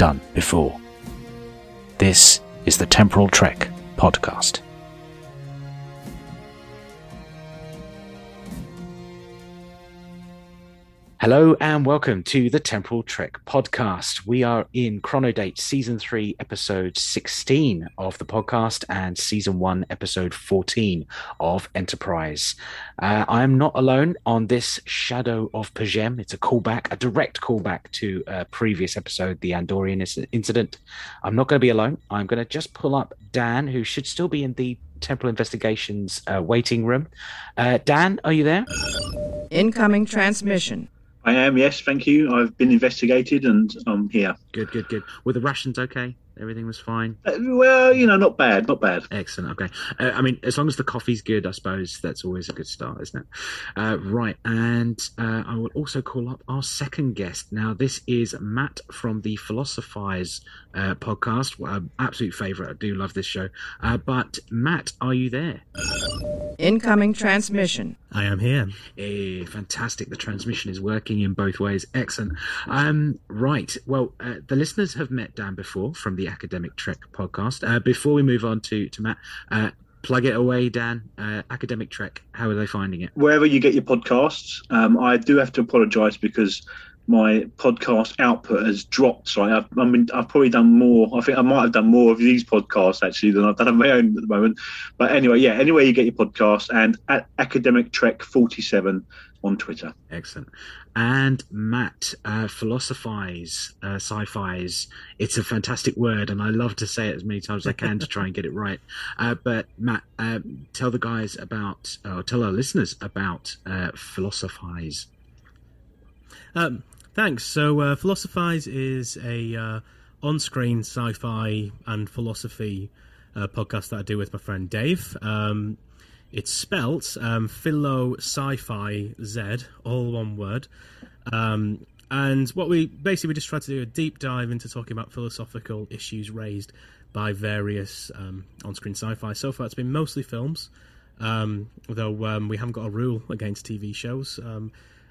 done before. This is the Temporal Trek podcast. Hello and welcome to the Temporal Trek podcast. We are in Chronodate season 3 episode 16 of the podcast and season 1 episode 14 of Enterprise. Uh, I am not alone on this Shadow of P'Jem. It's a callback, a direct callback to a previous episode, the Andorian incident. I'm not going to be alone. I'm going to just pull up Dan, who should still be in the Temporal Investigations uh, waiting room. Uh, Dan, are you there? Incoming transmission. I am, yes, thank you. I've been investigated and I'm here. Good, good, good. Were the rations okay? Everything was fine. Uh, well, you know, not bad, not bad. Excellent. Okay. Uh, I mean, as long as the coffee's good, I suppose that's always a good start, isn't it? Uh, right. And uh, I will also call up our second guest. Now, this is Matt from the Philosophize uh, podcast. Well, absolute favorite. I do love this show. Uh, but Matt, are you there? Incoming transmission. I am here. Hey, fantastic. The transmission is working in both ways. Excellent. Um, right. Well, the listeners have met Dan before from the Academic Trek podcast. Uh, before we move on to to Matt, uh, plug it away, Dan. Uh, Academic Trek. How are they finding it? Wherever you get your podcasts. Um, I do have to apologise because my podcast output has dropped. So I've, I mean, I've probably done more. I think I might have done more of these podcasts actually than I've done on my own at the moment. But anyway, yeah. Anywhere you get your podcast and at Academic Trek forty seven on Twitter. Excellent. And Matt, uh, philosophize, uh, sci-fi's. It's a fantastic word, and I love to say it as many times as I can to try and get it right. Uh, but Matt, uh, tell the guys about, or tell our listeners about uh, philosophize. Um, thanks. So, uh, philosophize is a uh, on-screen sci-fi and philosophy uh, podcast that I do with my friend Dave. Um, it's spelt um, philo sci-fi z, all one word. Um, and what we basically we just try to do a deep dive into talking about philosophical issues raised by various um, on-screen sci-fi. So far, it's been mostly films, um, though um, we haven't got a rule against TV shows.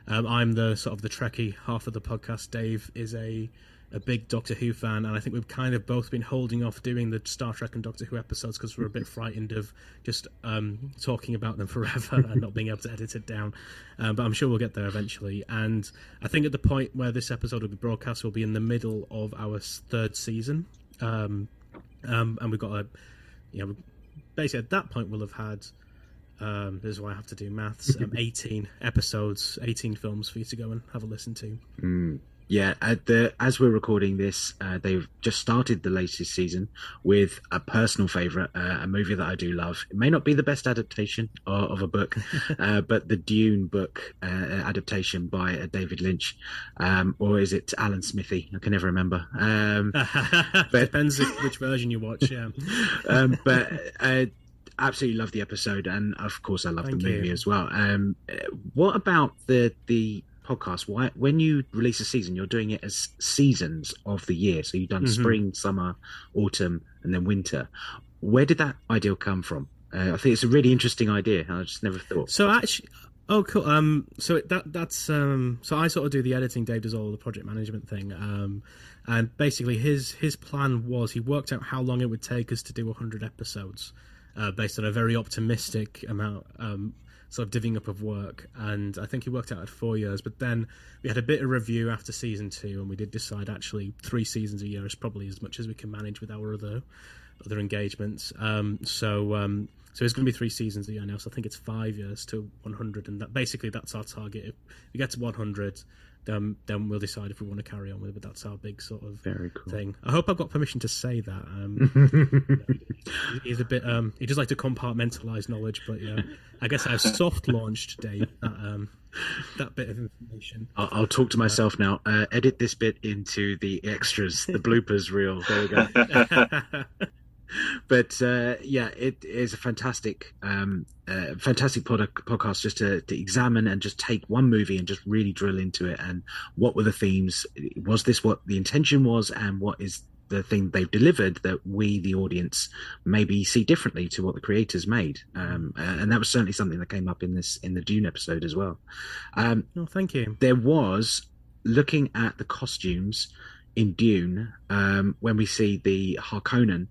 Um, I'm the sort of the Trekkie half of the podcast. Dave is a a big Doctor Who fan, and I think we've kind of both been holding off doing the Star Trek and Doctor Who episodes because we're a bit frightened of just um, talking about them forever and not being able to edit it down. Um, but I'm sure we'll get there eventually. And I think at the point where this episode will be broadcast, we'll be in the middle of our third season, um, um and we've got a, you know, basically at that point we'll have had. Um, this is why I have to do maths. Um, 18 episodes, 18 films for you to go and have a listen to. Mm. Yeah, the, as we're recording this, uh, they've just started the latest season with a personal favourite, uh, a movie that I do love. It may not be the best adaptation of, of a book, uh, but the Dune book uh, adaptation by uh, David Lynch, um, or is it Alan Smithee? I can never remember. Um, but depends which version you watch. Yeah, um, but uh, absolutely love the episode, and of course, I love Thank the movie you. as well. Um, what about the the podcast, why when you release a season, you're doing it as seasons of the year. So you've done mm-hmm. spring, summer, autumn, and then winter. Where did that idea come from? Uh, I think it's a really interesting idea. I just never thought. So actually, oh cool. Um, so that that's um, so I sort of do the editing. Dave does all the project management thing. Um, and basically his his plan was he worked out how long it would take us to do 100 episodes. Uh, based on a very optimistic amount um, sort of divvying up of work, and I think he worked out at four years. But then we had a bit of review after season two, and we did decide actually three seasons a year is probably as much as we can manage with our other other engagements. Um, so um, so it's going to be three seasons a year now. So I think it's five years to 100, and that basically that's our target. If we get to 100, then then we'll decide if we want to carry on with it. But that's our big sort of Very cool. thing. I hope I've got permission to say that. Um, he's a bit. Um, he does like to compartmentalize knowledge, but yeah, I guess I've soft launched Dave that, um, that bit of information. I'll, I'll talk to myself now. Uh, edit this bit into the extras, the bloopers reel. There we go. but uh, yeah, it is a fantastic, um, uh, fantastic pod- podcast just to, to examine and just take one movie and just really drill into it. And what were the themes? Was this what the intention was, and what is the thing they've delivered that we, the audience, maybe see differently to what the creators made? Um, and that was certainly something that came up in this in the Dune episode as well. Um, Oh, thank you. there was looking at the costumes in Dune um, when we see the Harkonnen.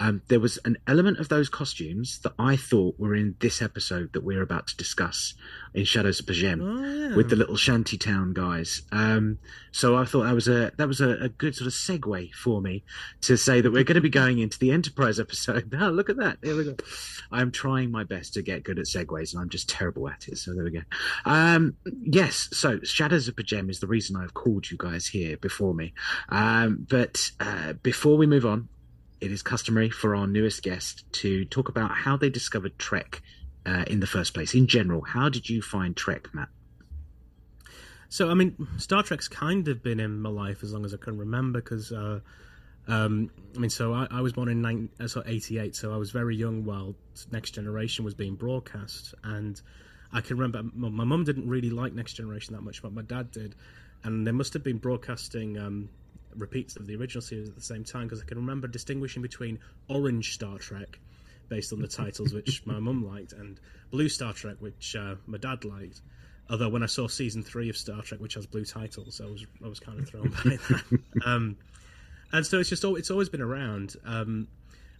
Um, there was an element of those costumes that I thought were in this episode that we're about to discuss in Shadows of P'Jem Oh, yeah. with the little shantytown guys. Um, so I thought that was a that was a, a good sort of segue for me to say that we're going to be going into the Enterprise episode. Oh, look at that! There we go. I'm trying my best to get good at segues, and I'm just terrible at it. So there we go. Um, yes, so Shadows of P'Jem is the reason I've called you guys here before me. Um, but uh, before we move on, it is customary for our newest guest to talk about how they discovered Trek. Uh, in the first place, in general, how did you find Trek, Matt? So I mean, Star Trek's kind of been in my life as long as I can remember because, uh, um, I mean, so I, I was born in nine, uh, so '88, so I was very young while Next Generation was being broadcast, and I can remember my my mum didn't really like Next Generation that much, but my dad did, and they must have been broadcasting um, repeats of the original series at the same time because I can remember distinguishing between Orange Star Trek, based on the titles which my mum liked, and Blue Star Trek, which uh, my dad liked. Although when I saw season three of Star Trek, which has blue titles, I was I was kind of thrown by that. Um, and so it's just al- it's always been around. Um,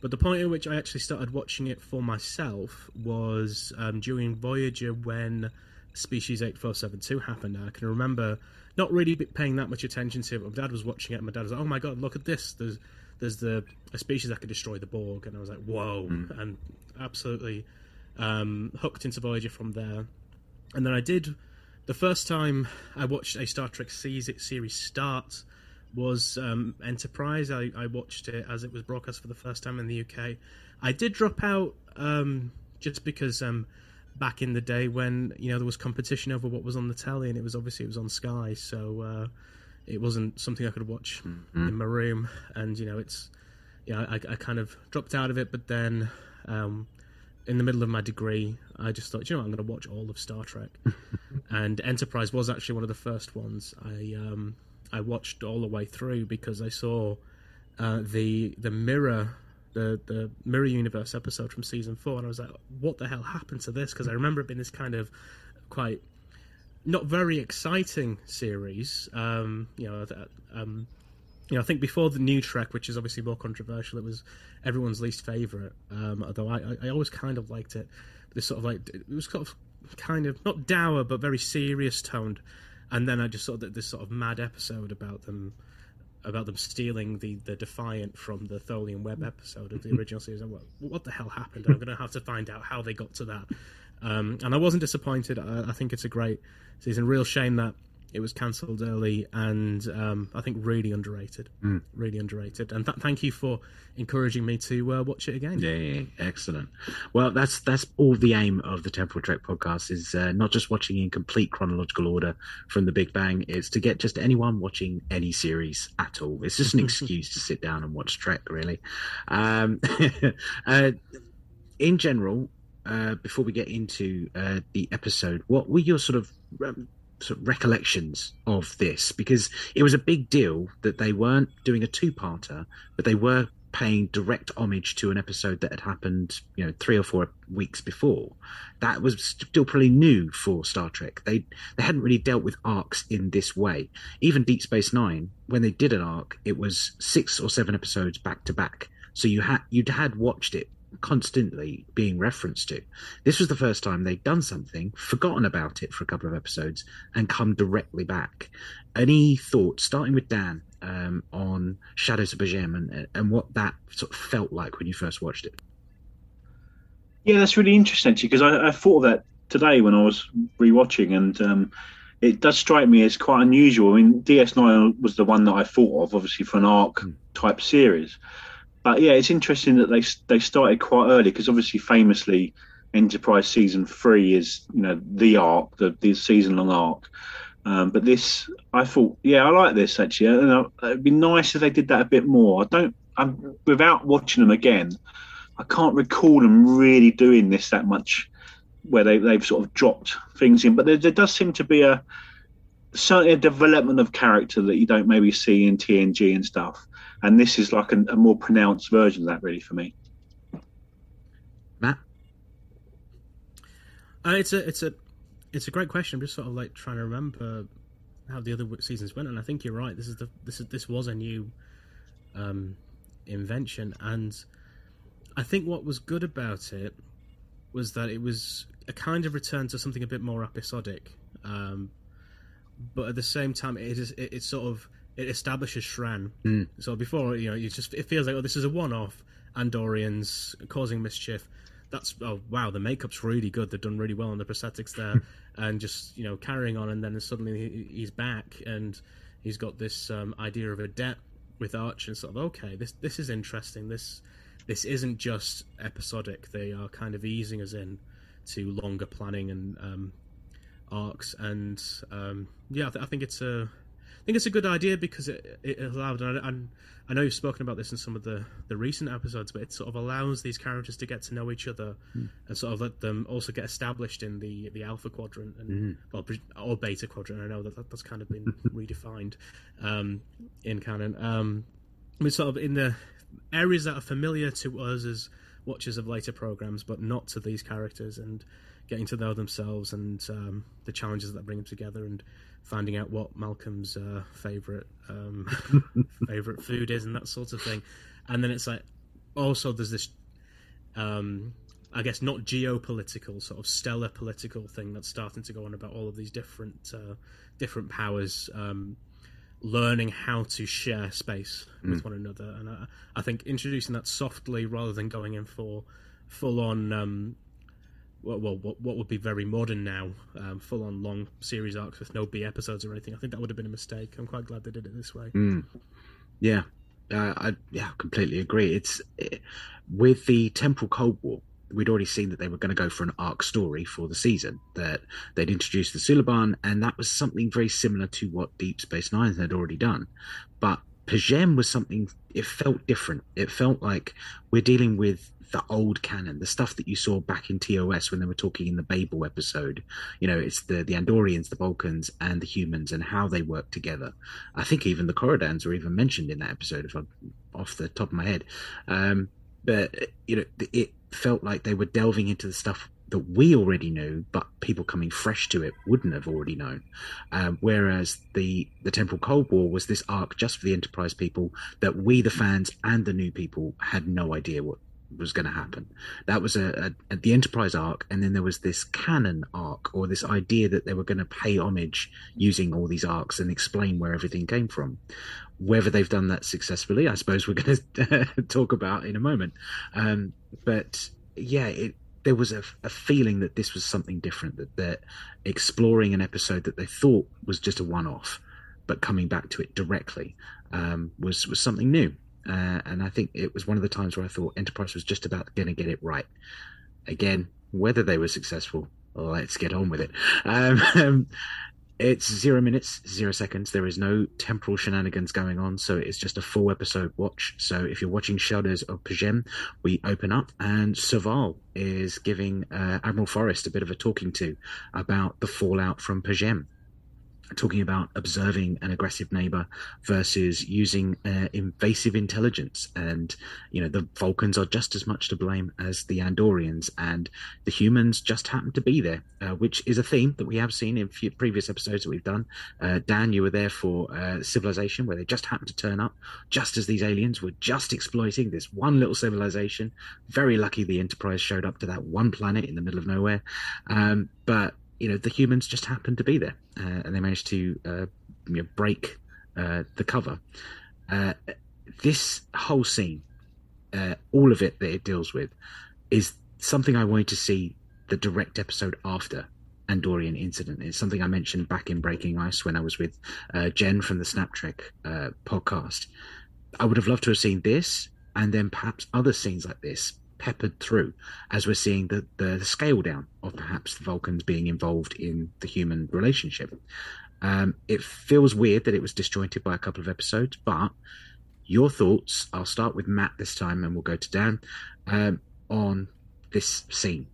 but the point at which I actually started watching it for myself was um, during Voyager when Species eight four seven two happened. I can remember not really paying that much attention to it. But my dad was watching it, and my dad was like, "Oh my god, look at this! There's there's the a species that could destroy the Borg," and I was like, "Whoa!" and absolutely um, hooked into Voyager from there. And then I did the first time I watched a Star Trek series, series start was um, Enterprise. I, I watched it as it was broadcast for the first time in the UK. I did drop out um, just because um, back in the day when you know there was competition over what was on the telly, and it was obviously it was on Sky, so uh, it wasn't something I could watch in my room. And you know, it's yeah, I, I kind of dropped out of it, but then. Um, in the middle of my degree, I just thought, you know, what, I'm going to watch all of Star Trek, and Enterprise was actually one of the first ones I um, I watched all the way through because I saw uh, the the mirror the the mirror universe episode from season four, and I was like, what the hell happened to this? Because I remember it being this kind of quite not very exciting series. Um, you know, that, um, you know, I think before the new Trek, which is obviously more controversial, it was everyone's least favorite. Um, although I, I, always kind of liked it. This sort of like it was sort of kind of not dour but very serious toned. And then I just saw that this sort of mad episode about them about them stealing the, the Defiant from the Tholian Web episode of the original series. I'm like, what the hell happened? I'm going to have to find out how they got to that. Um, and I wasn't disappointed. I, I think it's a great season. Real shame that it was cancelled early, and um, I think really underrated. Really underrated. And th- thank you for encouraging me to uh, watch it again. Yeah, yeah, yeah. excellent. Well, that's that's all the aim of the Temporal Trek podcast is uh, not just watching in complete chronological order from the Big Bang. It's to get just anyone watching any series at all. It's just an excuse to sit down and watch Trek, really. Um, uh, in general, uh, before we get into uh, the episode, what were your sort of um, sort of recollections of this? Because it was a big deal that they weren't doing a two-parter, but they were paying direct homage to an episode that had happened, you know, three or four weeks before. That was still pretty new for Star Trek. They they hadn't really dealt with arcs in this way. Even Deep Space Nine, when they did an arc, it was six or seven episodes back to back. So you had you'd had watched it constantly being referenced to. This was the first time they'd done something, forgotten about it for a couple of episodes, and come directly back. Any thoughts, starting with Dan, um, on Shadows of P'Jem and, and what that sort of felt like when you first watched it? Yeah, that's really interesting because I, I thought of that today when I was rewatching, and um, it does strike me as quite unusual. I mean, DS9 was the one that I thought of, obviously, for an arc type series. But yeah, it's interesting that they they started quite early because obviously, famously, Enterprise season three is you know the arc, the, the season long arc. Um, but this, I thought, yeah, I like this actually. And uh, it'd be nice if they did that a bit more. I don't, I'm, without watching them again, I can't recall them really doing this that much, where they they've sort of dropped things in. But there, there does seem to be a certainly a development of character that you don't maybe see in TNG and stuff. And this is like a, a more pronounced version of that, really, for me. Matt, Uh, it's a it's a it's a great question. I'm just sort of like trying to remember how the other seasons went, and I think you're right. This is the this is this was a new um, invention, and I think what was good about it was that it was a kind of return to something a bit more episodic, um, but at the same time, it is it, it sort of it establishes Shran. Mm. So before you know, it just it feels like oh, this is a one-off. Andorians causing mischief. That's oh wow, the makeup's really good. They've done really well on the prosthetics there, and just you know carrying on, and then suddenly he, he's back, and he's got this um, idea of a debt with Arch, and sort of okay, this this is interesting. This this isn't just episodic. They are kind of easing us in to longer planning and um, arcs, and um, yeah, I, th- I think it's a think it's a good idea because it, it allowed, and I, and I know you've spoken about this in some of the, the recent episodes, but it sort of allows these characters to get to know each other and sort of let them also get established in the, the alpha quadrant and well, or beta quadrant. I know that, that that's kind of been redefined um, in canon. Um, I mean, sort of in the areas that are familiar to us as watchers of later programs, but not to these characters, and getting to know themselves and um, the challenges that bring them together, and finding out what Malcolm's uh, favorite um, favorite food is, and that sort of thing. And then it's like also there's this. Um, I guess not geopolitical, sort of stellar political thing that's starting to go on about all of these different uh, different powers um, learning how to share space with one another, and I, I think introducing that softly rather than going in for full on. Well, well, what, what would be very modern now, um, full on long series arcs with no B episodes or anything. I think that would have been a mistake. I'm quite glad they did it this way. Yeah, uh, I yeah completely agree. It's eh, with the temporal Cold War. We'd already seen that they were going to go for an arc story for the season. That they'd introduced the Suliban, and that was something very similar to what Deep Space Nine had already done. But P'Jem was something. It felt different. It felt like we're dealing with the old canon, the stuff that you saw back in TOS when they were talking in the Babel episode. You know, it's the the Andorians, the Vulcans, and the humans, and how they work together. I think even the Coridans were even mentioned in that episode, if I'm off the top of my head. Um, but you know, it felt like they were delving into the stuff that we already knew, but people coming fresh to it wouldn't have already known. Um, whereas the the Temporal Cold War was this arc just for the Enterprise people that we, the fans, and the new people had no idea what was going to happen. That was a, a, the Enterprise arc, and then there was this canon arc, or this idea that they were going to pay homage using all these arcs and explain where everything came from. Whether they've done that successfully, I suppose we're going to talk about in a moment. Um, but yeah, it, there was a, a, feeling that this was something different, that they're exploring an episode that they thought was just a one-off, but coming back to it directly um, was was something new. Uh, and I think it was one of the times where I thought Enterprise was just about going to get it right. Again, whether they were successful, let's get on with it. Um, it's zero minutes, zero seconds. There is no temporal shenanigans going on, so it's just a full episode watch. So if you're watching Shadows of P'Jem, we open up and Soval is giving uh, Admiral Forrest a bit of a talking to about the fallout from P'Jem talking about observing an aggressive neighbor versus using uh, invasive intelligence. And you know the vulcans are just as much to blame as the andorians and the humans just happen to be there uh, which is a theme that we have seen in few previous episodes that we've done. Uh, dan you were there for uh, civilization where they just happened to turn up just as these aliens were just exploiting this one little civilization. Very lucky the enterprise showed up to that one planet in the middle of nowhere. Um, but you know the humans just happened to be there uh, and they managed to uh, you know, break uh, the cover uh, this whole scene uh, all of it that it deals with is something i wanted to see the direct episode after Andorian incident. It's something I mentioned back in Breaking Ice when I was with uh, Jen from the Snap Trek uh, podcast. I would have loved to have seen this and then perhaps other scenes like this peppered through as we're seeing the, the scale down of perhaps the Vulcans being involved in the human relationship. Um, it feels weird that it was disjointed by a couple of episodes, but your thoughts, I'll start with Matt this time and we'll go to Dan, um, on this scene.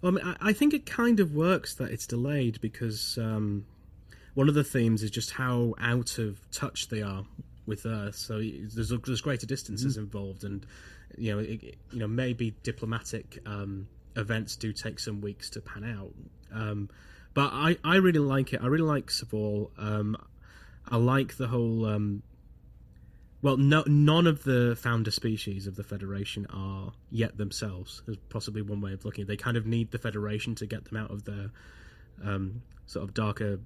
Well, I, mean, I think it kind of works that it's delayed because um, one of the themes is just how out of touch they are with Earth. So there's there's greater distances mm. involved, and you know it, you know maybe diplomatic um, events do take some weeks to pan out. Um, but I, I really like it. I really like Soval. Um, I like the whole. Um, well, no, none of the founder species of the Federation are yet themselves. Is possibly one way of looking. They kind of need the Federation to get them out of their um, sort of darker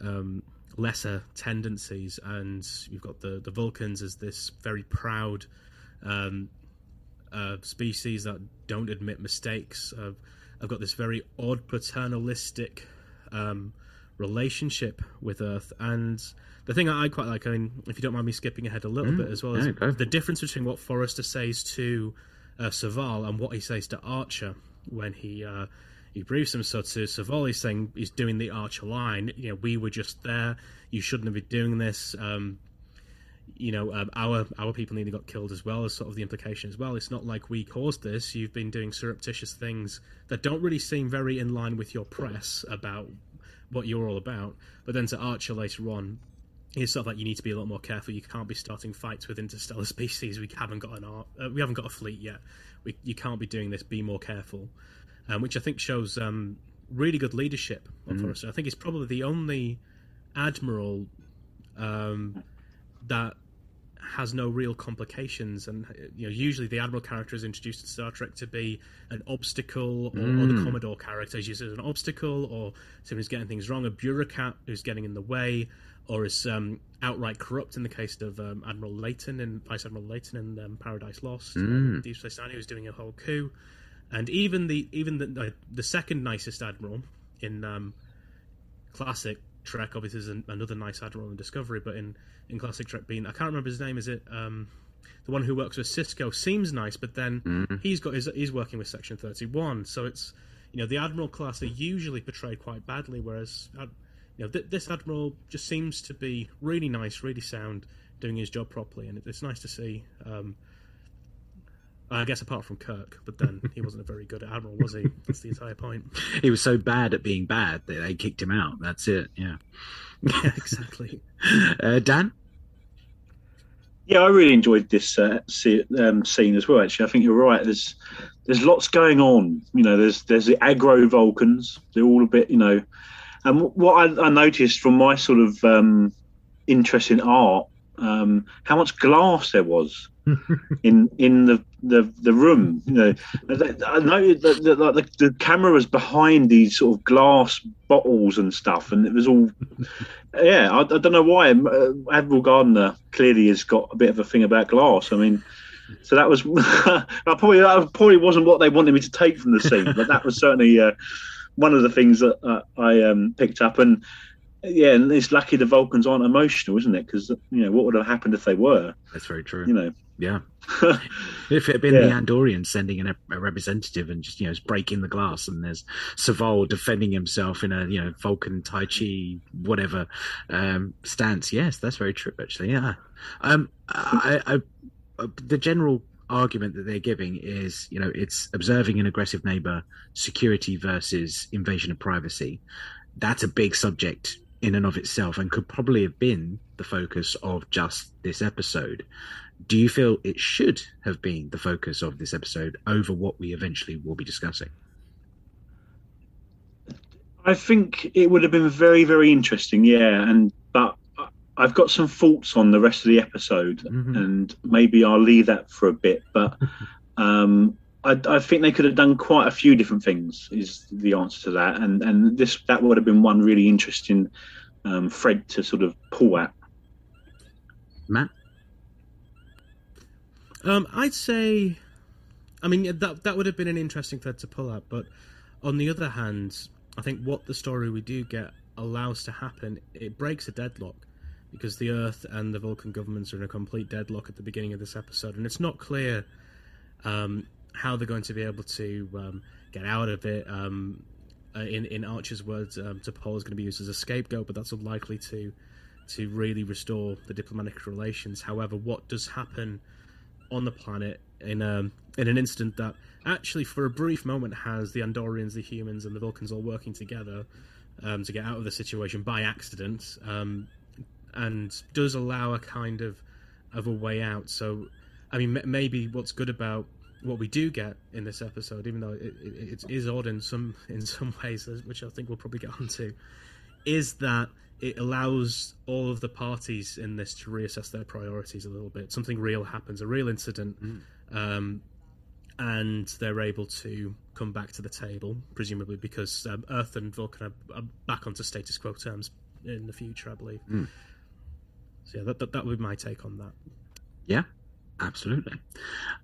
um, lesser tendencies, and you've got the the Vulcans as this very proud um, uh, species that don't admit mistakes. Uh, I've got this very odd paternalistic um, relationship with Earth, and the thing I quite like. I mean, if you don't mind me skipping ahead a little mm, bit as well, is yeah, the difference between what Forrester says to uh, Soval and what he says to Archer when he uh, he briefs him so to he's saying he's doing the Archer line. You know, we were just there. You shouldn't have been doing this. Um, you know, um, our our people nearly got killed as well as sort of the implication as well. It's not like we caused this. You've been doing surreptitious things that don't really seem very in line with your press about what you're all about. But then to Archer later on, it's sort of like you need to be a lot more careful. You can't be starting fights with interstellar species. We haven't got an art, uh, we haven't got a fleet yet. We, you can't be doing this. Be more careful um, which I think shows um, really good leadership on mm. Forrester. I think he's probably the only admiral um, that has no real complications, and you know, usually the admiral character is introduced in Star Trek to be an obstacle, or, mm. or the Commodore character is used as an obstacle, or someone who's getting things wrong, a bureaucrat who's getting in the way, or is um, outright corrupt in the case of um, Admiral Leyton and Vice Admiral Leyton in um, Paradise Lost, mm. Deep Space Nine, who's doing a whole coup and even the even the the second nicest admiral in um, classic Trek, obviously, is an, another nice admiral in Discovery, but in in classic Trek, being I can't remember his name. Is it um, the one who works with Sisko Seems nice, but then mm. he's got his, he's working with Section Thirty One, so it's you know the admiral class are usually portrayed quite badly, whereas uh, you know th- this admiral just seems to be really nice, really sound, doing his job properly, and it's nice to see. Um, I guess apart from Kirk, but then he wasn't a very good admiral, was he? That's the entire point. He was so bad at being bad that they kicked him out. That's it. Yeah. Yeah, exactly. uh, Dan. Yeah, I really enjoyed this uh, um, scene as well. Actually, I think you're right. There's there's lots going on. You know, there's there's the agro Vulcans. They're all a bit, you know. And what I, I noticed from my sort of um, interest in art, um, how much glass there was in in the, the the room. You know, I know that the, the, the, camera was behind these sort of glass bottles and stuff, and it was all. Yeah, I, I don't know why. Uh, Admiral Gardner clearly has got a bit of a thing about glass. I mean. So that was probably that probably wasn't what they wanted me to take from the scene, but that was certainly uh, one of the things that uh, I um, picked up. And yeah, and it's lucky the Vulcans aren't emotional, isn't it? Because you know what would have happened if they were. That's very true. You know, yeah. if it had been yeah. the Andorians sending an, a representative and just you know breaking the glass, and there's Soval defending himself in a you know Vulcan Tai Chi whatever um, stance, yes, that's very true. Actually, yeah. Um, I, I, I, the general argument that they're giving is you know it's observing an aggressive neighbor, security versus invasion of privacy. That's a big subject in and of itself, and could probably have been the focus of just this episode do you feel it should have been the focus of this episode over what we eventually will be discussing? I think it would have been very, very interesting, yeah. And but I've got some thoughts on the rest of the episode, mm-hmm. and maybe I'll leave that for a bit. But um, I, I, think they could have done quite a few different things. Is the answer to that? And and this that would have been one really interesting um, thread to sort of pull at. Matt. Um, I'd say, I mean, that that would have been an interesting thread to pull out, but on the other hand, I think what the story we do get allows to happen, it breaks a deadlock because the Earth and the Vulcan governments are in a complete deadlock at the beginning of this episode, and it's not clear um, how they're going to be able to um, get out of it. Um, uh, in in Archer's words, um, T'Pol is going to be used as a scapegoat, but that's unlikely to to really restore the diplomatic relations. However, what does happen on the planet in a, in an instant that actually, for a brief moment, has the Andorians, the humans, and the Vulcans all working together um, to get out of the situation by accident, um, and does allow a kind of of a way out. So, I mean, m- maybe what's good about what we do get in this episode, even though it, it, it is odd in some in some ways, which I think we'll probably get onto, is that it allows all of the parties in this to reassess their priorities a little bit. Something real happens, a real incident, Mm. um, and they're able to come back to the table, presumably because um, Earth and Vulcan are, are back onto status quo terms in the future, I believe. Mm. So yeah, that, that that would be my take on that. Yeah, absolutely.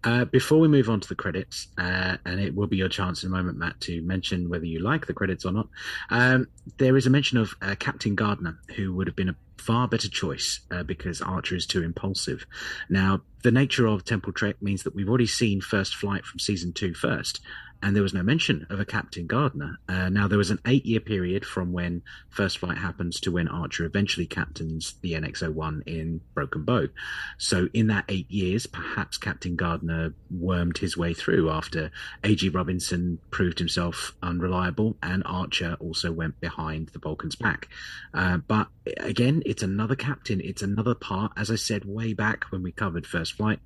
Uh, before we move on to the credits, uh, and it will be your chance in a moment, Matt, to mention whether you like the credits or not. Um, there is a mention of uh, Captain Gardner, who would have been a far better choice uh, because Archer is too impulsive. Now, the nature of Temporal Trek means that we've already seen First Flight from season two first, and there was no mention of a Captain Gardner. Uh, now, there was an eight year period from when First Flight happens to when Archer eventually captains the NX 01 in Broken Bow. So, in that eight years, perhaps Captain Gardner wormed his way through after A.G. Robinson proved himself unreliable and Archer also went behind the Vulcans back. Uh, but again, it's another captain. It's another part, as I said way back when we covered First Flight,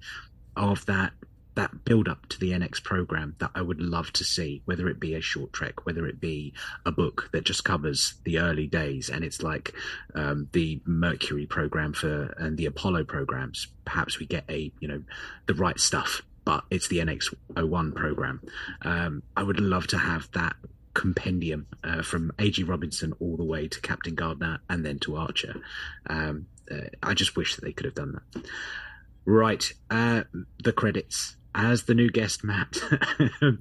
of that that build up to the NX program that I would love to see, whether it be a short trek, whether it be a book that just covers the early days and it's like um, the Mercury program for and the Apollo programs. Perhaps we get a you know the right stuff, but it's the NX01 program. Um, I would love to have that compendium uh, from A.G. Robinson all the way to Captain Gardner and then to Archer. Um, uh, I just wish that they could have done that. Right, uh, the credits. As the new guest, Matt, uh,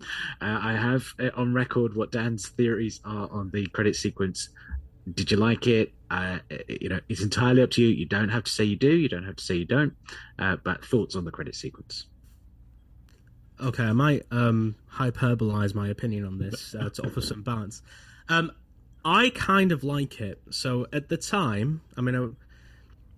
I have uh, on record what Dan's theories are on the credit sequence. Did you like it? Uh, you know, it's entirely up to you. You don't have to say you do. You don't have to say you don't. Uh, but thoughts on the credit sequence? Okay, I might um, hyperbolize my opinion on this uh, to offer some balance. Um, I kind of like it. So at the time, I mean, I,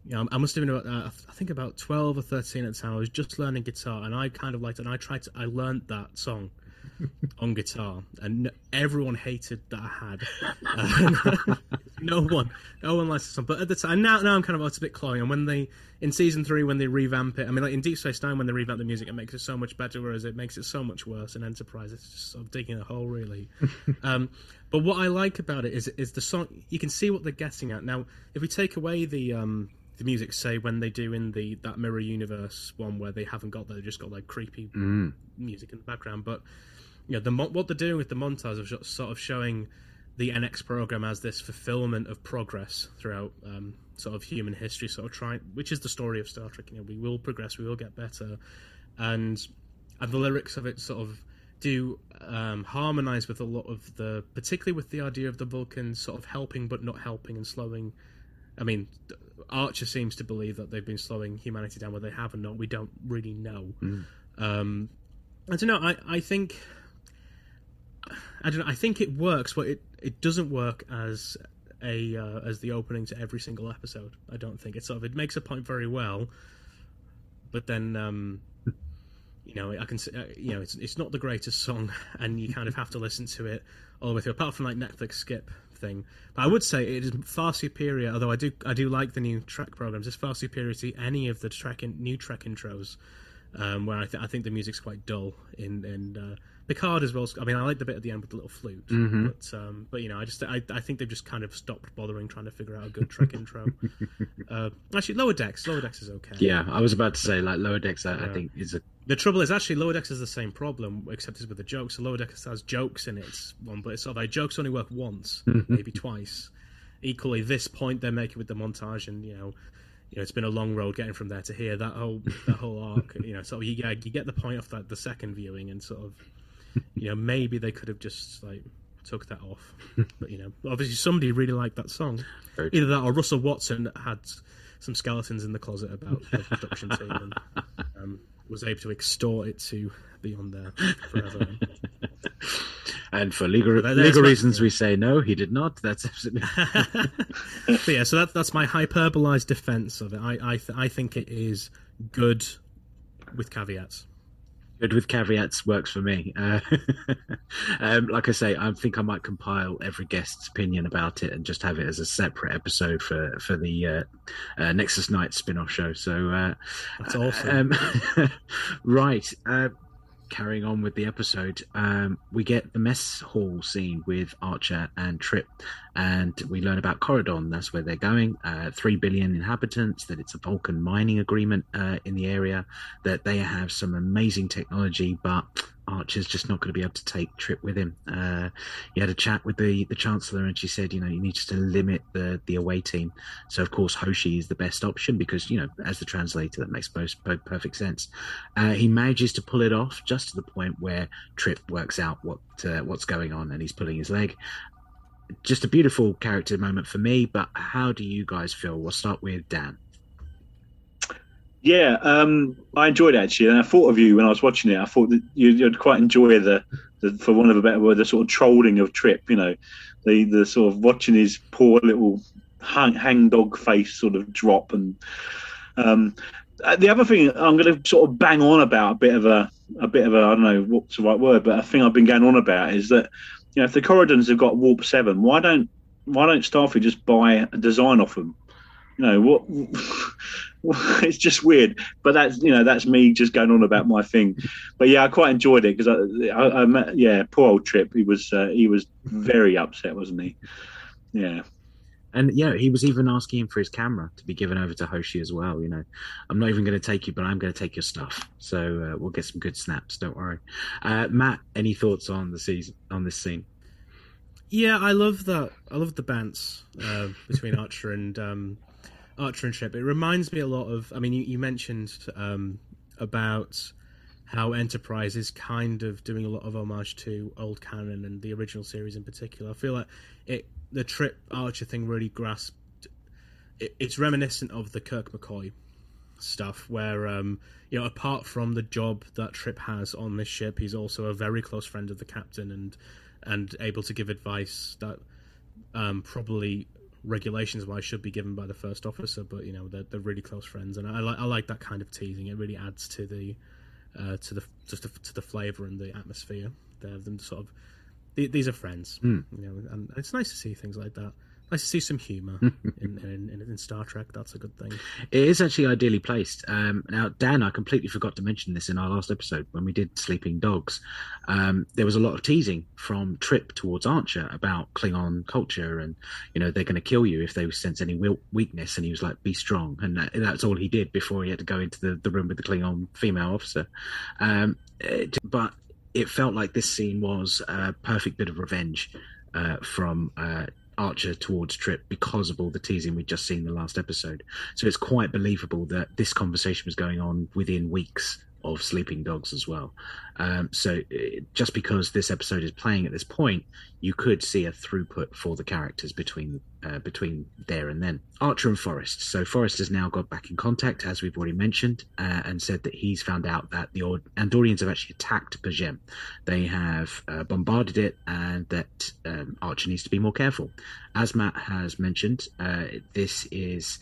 you know, I must have been about, uh, I think about twelve or thirteen at the time. I was just learning guitar, and I kind of liked it. And I tried to, I learned that song on guitar, and everyone hated that I had. No one, no one likes the song. But at the time, now, now I'm kind of it's a bit cloying. And when they in season three, when they revamp it, I mean, like in Deep Space Nine, when they revamp the music, it makes it so much better. Whereas it makes it so much worse in Enterprise. It's just sort of digging a hole, really. um, but what I like about it is is the song. You can see what they're getting at. Now, if we take away the um, the music, say when they do in the that Mirror Universe one where they haven't got they've just got like creepy Mm. music in the background. But you know, the what they're doing with the montage of sort of showing the NX program as this fulfillment of progress throughout um, sort of human history, sort of trying, which is the story of Star Trek. You know, we will progress, we will get better, and and the lyrics of it sort of do um, harmonize with a lot of the, particularly with the idea of the Vulcans sort of helping but not helping and slowing. I mean, Archer seems to believe that they've been slowing humanity down, whether they have or not. We don't really know. Um, I don't know. I, I think I don't know. I think it works, but it, it doesn't work as a uh, as the opening to every single episode. I don't think it sort of it makes a point very well, but then um, you know I can uh, you know it's it's not the greatest song, and you kind of have to listen to it all the way through. Apart from like Netflix skip thing, but I would say it is far superior. Although I do I do like the new track programs. It's far superior to any of the track in, new track intros um, where I, th- I think the music's quite dull in uh, Picard as well. I mean, I like the bit at the end with the little flute, Mhm. but um, but you know, I just I, I think they've just kind of stopped bothering trying to figure out a good Trek intro. Uh, actually, Lower Decks, Lower Decks is okay. Yeah, I was about to say like Lower Decks. I, I think is a The trouble is, actually, Lower Decks is the same problem, except it's with the jokes. So Lower Decks has jokes in its one, but it's sort of like jokes only work once, maybe twice. Equally, this point they're making with the montage, and you know, you know, it's been a long road getting from there to here. That whole that whole arc, you know, so you get you get the point off that the second viewing, and sort of, you know, maybe they could have just like took that off. but you know, obviously somebody really liked that song. Very Either that or Russell Watson had some skeletons in the closet about the production team and um, was able to extort it to be on there forever. And for legal But there's legal my- reasons, we say no, he did not. That's absolutely but yeah, so that, that's my hyperbolized defense of it. I I, th- I think it is good with caveats. Good with caveats. Works for me. Uh, um, like I say, I think I might compile every guest's opinion about it and just have it as a separate episode for for the uh, uh, Nexus Night spin-off show. So uh, That's awesome. Um, right. Carrying on with the episode, um, we get the mess hall scene with Archer and Trip, and we learn about Coridan. That's where they're going. Uh, Three billion inhabitants. That it's a Vulcan mining agreement uh, in the area. That they have some amazing technology, but Archer's just not going to be able to take Trip with him. Uh, he had a chat with the the Chancellor, and she said, you know, you need to limit the the away team. So of course Hoshi is the best option because you know, as the translator, that makes most per- perfect sense. Uh, he manages to pull it off just to the point where Trip works out what uh, what's going on, and he's pulling his leg. Just a beautiful character moment for me. But how do you guys feel? We'll start with Dan. Yeah, um, I enjoyed it actually, and I thought of you when I was watching it. I thought that you'd, quite enjoy the, the, for want of a better word, the sort of trolling of Trip. You know, the the sort of watching his poor little hang, hang dog face sort of drop, and um, uh, the other thing I'm going to sort of bang on about a bit of a a bit of a I don't know what's the right word, but a thing I've been going on about is that you know if the Coridans have got Warp Seven, why don't why don't Starfleet just buy a design off them? You know what? it's just weird, but that's you know that's me just going on about my thing. But yeah, I quite enjoyed it because I, I, I met yeah, poor old Trip. He was uh, he was very upset, wasn't he? Yeah, And yeah, he was even asking him for his camera to be given over to Hoshi as well. You know, I'm not even going to take you, but I'm going to take your stuff. So uh, we'll get some good snaps. Don't worry. Uh, Matt, any thoughts on the season on this scene? Yeah, I love that. I love the bants uh, between Archer and um, Archer and Trip. It reminds me a lot of. I mean, you, you mentioned um, about how Enterprise is kind of doing a lot of homage to old canon and the original series in particular. I feel like it, the Trip Archer thing really grasped. It, it's reminiscent of the Kirk McCoy stuff, where um, you know, apart from the job that Trip has on this ship, he's also a very close friend of the captain and and able to give advice that um, probably regulations wise should be given by the first officer, but you know they're, they're really close friends, and I like I like that kind of teasing. It really adds to the uh, to the just to, to the flavor and the atmosphere. They're them sort of these are friends, Hmm. you know, and it's nice to see things like that. Nice to see some humor in, in, in, in Star Trek. That's a good thing. It is actually ideally placed. Um, now, Dan, I completely forgot to mention this in our last episode when we did Sleeping Dogs. Um, there was a lot of teasing from Trip towards Archer about Klingon culture, and you know they're going to kill you if they sense any weakness. And he was like, "Be strong," and that, that's all he did before he had to go into the, the room with the Klingon female officer. Um, it- but it felt like this scene was a perfect bit of revenge uh, from. Uh, Archer towards Trip because of all the teasing we'd just seen in the last episode. So it's quite believable that this conversation was going on within weeks of Sleeping Dogs as well. Um, so uh, just because this episode is playing at this point, you could see a throughput for the characters between uh, between there and then. Archer and Forrest. So Forrest has now got back in contact, as we've already mentioned, uh, and said that he's found out that the Andorians have actually attacked P'Jem. They have uh, bombarded it, and that um, Archer needs to be more careful. As Matt has mentioned, uh, this is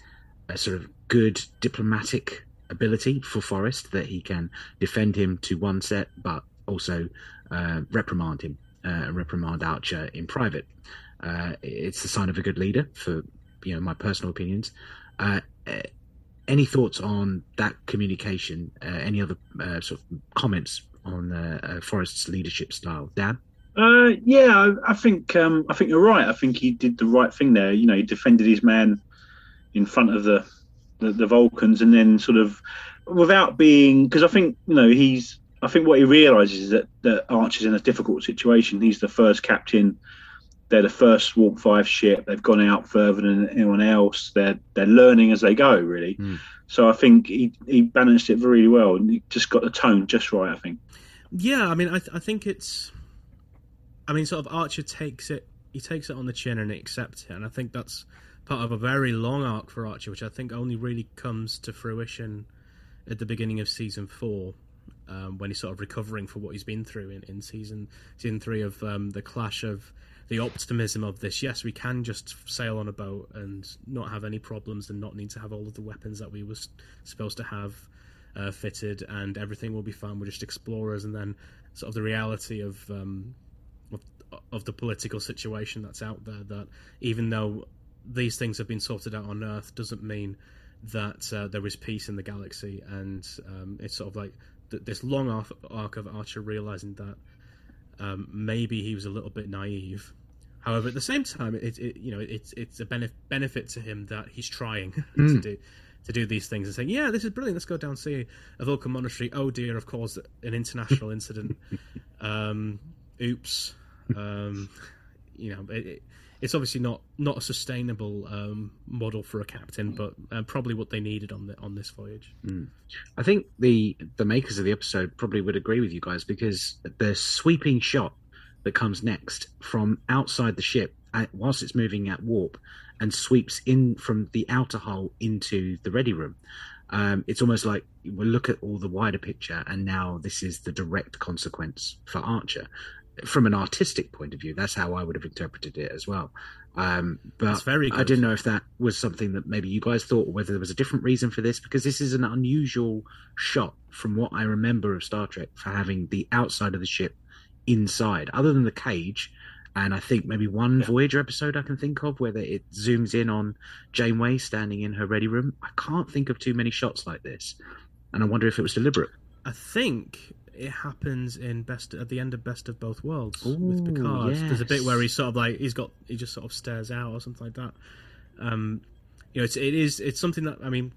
a sort of good diplomatic ability for Forrest that he can defend him to one set, but also uh, reprimand him, uh, reprimand Archer in private. Uh, it's the sign of a good leader, for you know my personal opinions. Uh, any thoughts on that communication? Uh, any other uh, sort of comments on Forrest's leadership style, Dan? Yeah, I, I think um, I think you're right. I think he did the right thing there. You know, he defended his man in front of the the, the Vulcans, and then sort of without being because I think you know he's. I think what he realizes is that that Archer's in a difficult situation. He's the first captain. They're the first Warp Five ship. They've gone out further than anyone else. They're they're learning as they go, really. Mm. So I think he he balanced it really well, and he just got the tone just right. I think. Yeah, I mean, I, th- I think it's I mean, sort of Archer takes it, he takes it on the chin and he accepts it, and I think that's part of a very long arc for Archer, which I think only really comes to fruition at the beginning of season four. Um, when he's sort of recovering for what he's been through in, in season season three of um, the clash of the optimism of this. Yes, we can just sail on a boat and not have any problems, and not need to have all of the weapons that we were supposed to have uh, fitted, and everything will be fine. We're just explorers, and then sort of the reality of, um, of of the political situation that's out there. That even though these things have been sorted out on Earth, doesn't mean that uh, there is peace in the galaxy, and um, it's sort of like th- this long arc, arc of Archer realizing that um, maybe he was a little bit naive. However, at the same time, it, it you know it's it's a benef- benefit to him that he's trying mm. to do to do these things and saying, "Yeah, this is brilliant. Let's go down see a Vulcan monastery." Oh dear, of course, an international incident. Um, oops. Um, you know, it, it's obviously not not a sustainable um, model for a captain, but uh, probably what they needed on the on this voyage. Mm. I think the the makers of the episode probably would agree with you guys because the sweeping shot that comes next from outside the ship at, whilst it's moving at warp and sweeps in from the outer hull into the ready room. Um, it's almost like we look at all the wider picture, and now this is the direct consequence for Archer from an artistic point of view, that's how I would have interpreted it as well. Um, but I didn't know if that was something that maybe you guys thought, or whether there was a different reason for this, because this is an unusual shot from what I remember of Star Trek for having the outside of the ship inside, other than the cage. And I think maybe one yeah. Voyager episode I can think of where it zooms in on Janeway standing in her ready room. I can't think of too many shots like this, and I wonder if it was deliberate. I think it happens in best at the end of Best of Both Worlds Ooh, with Picard. Yes. There's a bit where he's sort of like he's got he just sort of stares out or something like that. Um, you know, it's it is it's something that I mean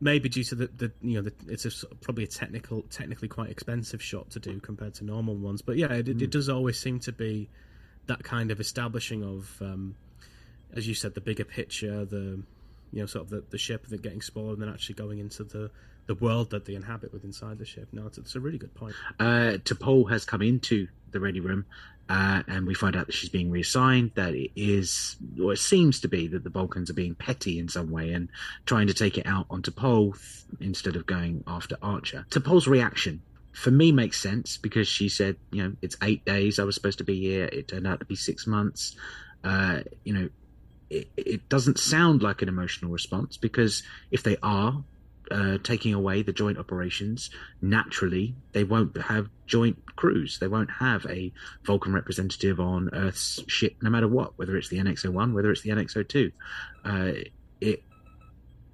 maybe due to the, the you know the, it's a, probably a technical technically quite expensive shot to do compared to normal ones but yeah it, mm. it hmm. does always seem to be that kind of establishing of um, as you said the bigger picture the you know sort of the, the ship that getting spoiled and then actually going into the the world that they inhabit with inside the ship. No, it's, it's a really good point. Uh, T'Pol has come into the ready room, uh, and we find out that she's being reassigned. That it is, or it seems to be, that the Vulcans are being petty in some way and trying to take it out on T'Pol instead of going after Archer. T'Pol's reaction for me makes sense because she said, you know, it's eight days. I was supposed to be here. It turned out to be six months. Uh, you know, it, it, doesn't sound like an emotional response because if they are, uh, taking away the joint operations, naturally they won't have joint crews. They won't have a Vulcan representative on Earth's ship, no matter what, whether it's the NX-01, whether it's the NX-02. Uh, it,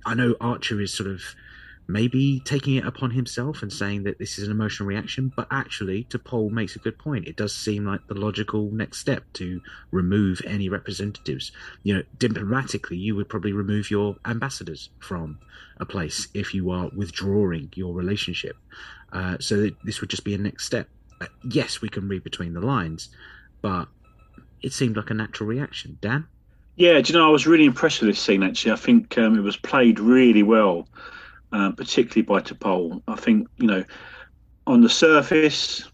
I know Archer is sort of maybe taking it upon himself and saying that this is an emotional reaction, but actually, T'Pol makes a good point. It does seem like the logical next step to remove any representatives. You know, diplomatically, you would probably remove your ambassadors from a place if you are withdrawing your relationship. Uh, so this would just be a next step. Uh, yes, we can read between the lines, but it seemed like a natural reaction. Dan? Yeah, do you know, I was really impressed with this scene, actually. I think um, it was played really well um, particularly by T'Pol. I think you know, on the surface,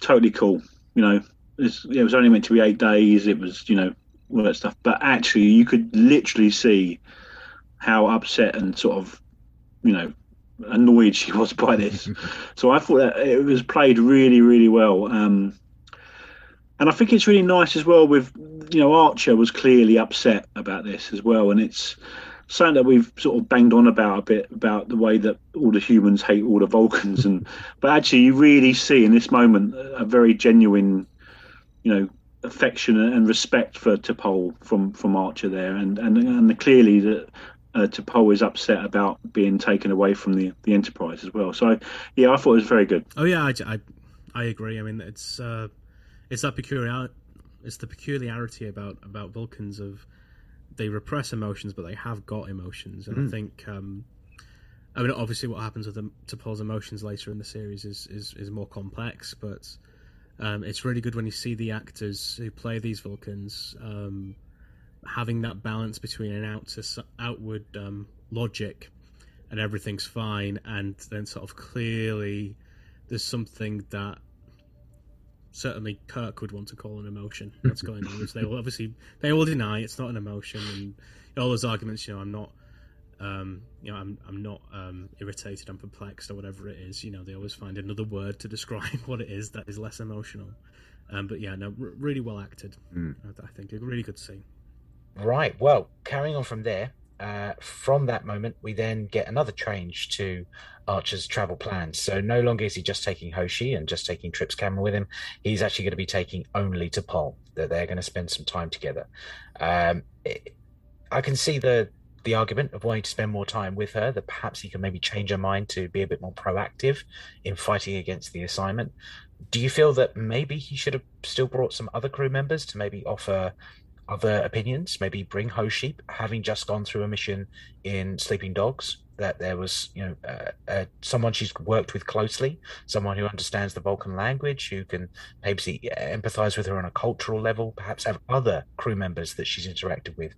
totally cool. You know, it was only meant to be eight days. It was you know all that stuff, but actually, you could literally see how upset and sort of you know annoyed she was by this. so I thought that it was played really, really well. Um, and I think it's really nice as well. With you know, Archer was clearly upset about this as well, and it's something that we've sort of banged on about a bit about the way that all the humans hate all the Vulcans, and but actually you really see in this moment a very genuine, you know, affection and respect for T'Pol from from Archer there, and and and clearly that. Uh, T'Pol is upset about being taken away from the, the Enterprise as well. So, yeah, I thought it was very good. Oh yeah, I, I, I agree. I mean, it's uh, it's that peculiar, it's the peculiarity about about Vulcans of they repress emotions, but they have got emotions, and mm. I hmm. think. Um, I mean, obviously, what happens with them, T'Pol's emotions later in the series is is, is more complex, but um, it's really good when you see the actors who play these Vulcans um, having that balance between an out to, outward um, logic and everything's fine, and then sort of clearly there's something that certainly Kirk would want to call an emotion. What's going on? Which they will obviously they all deny it's not an emotion, and all those arguments. You know, I'm not. Um, you know, I'm I'm not um, irritated. I'm perplexed, or whatever it is. You know, they always find another word to describe what it is that is less emotional. Um, but yeah, no, r- really well acted. Mm. I, I think a really good scene. Right. Well, carrying on from there, uh, from that moment, we then get another change to Archer's travel plans. So no longer is he just taking Hoshi and just taking Trip's camera with him. He's actually going to be taking only T'Pol. That they're going to spend some time together. Um, it, I can see the the argument of wanting to spend more time with her. That perhaps he can maybe change her mind to be a bit more proactive in fighting against the assignment. Do you feel that maybe he should have still brought some other crew members to maybe offer other opinions, maybe bring Hoshi, having just gone through a mission in Sleeping Dogs, that there was, you know, uh, uh, someone she's worked with closely, someone who understands the Vulcan language, who can maybe empathize with her on a cultural level, perhaps have other crew members that she's interacted with.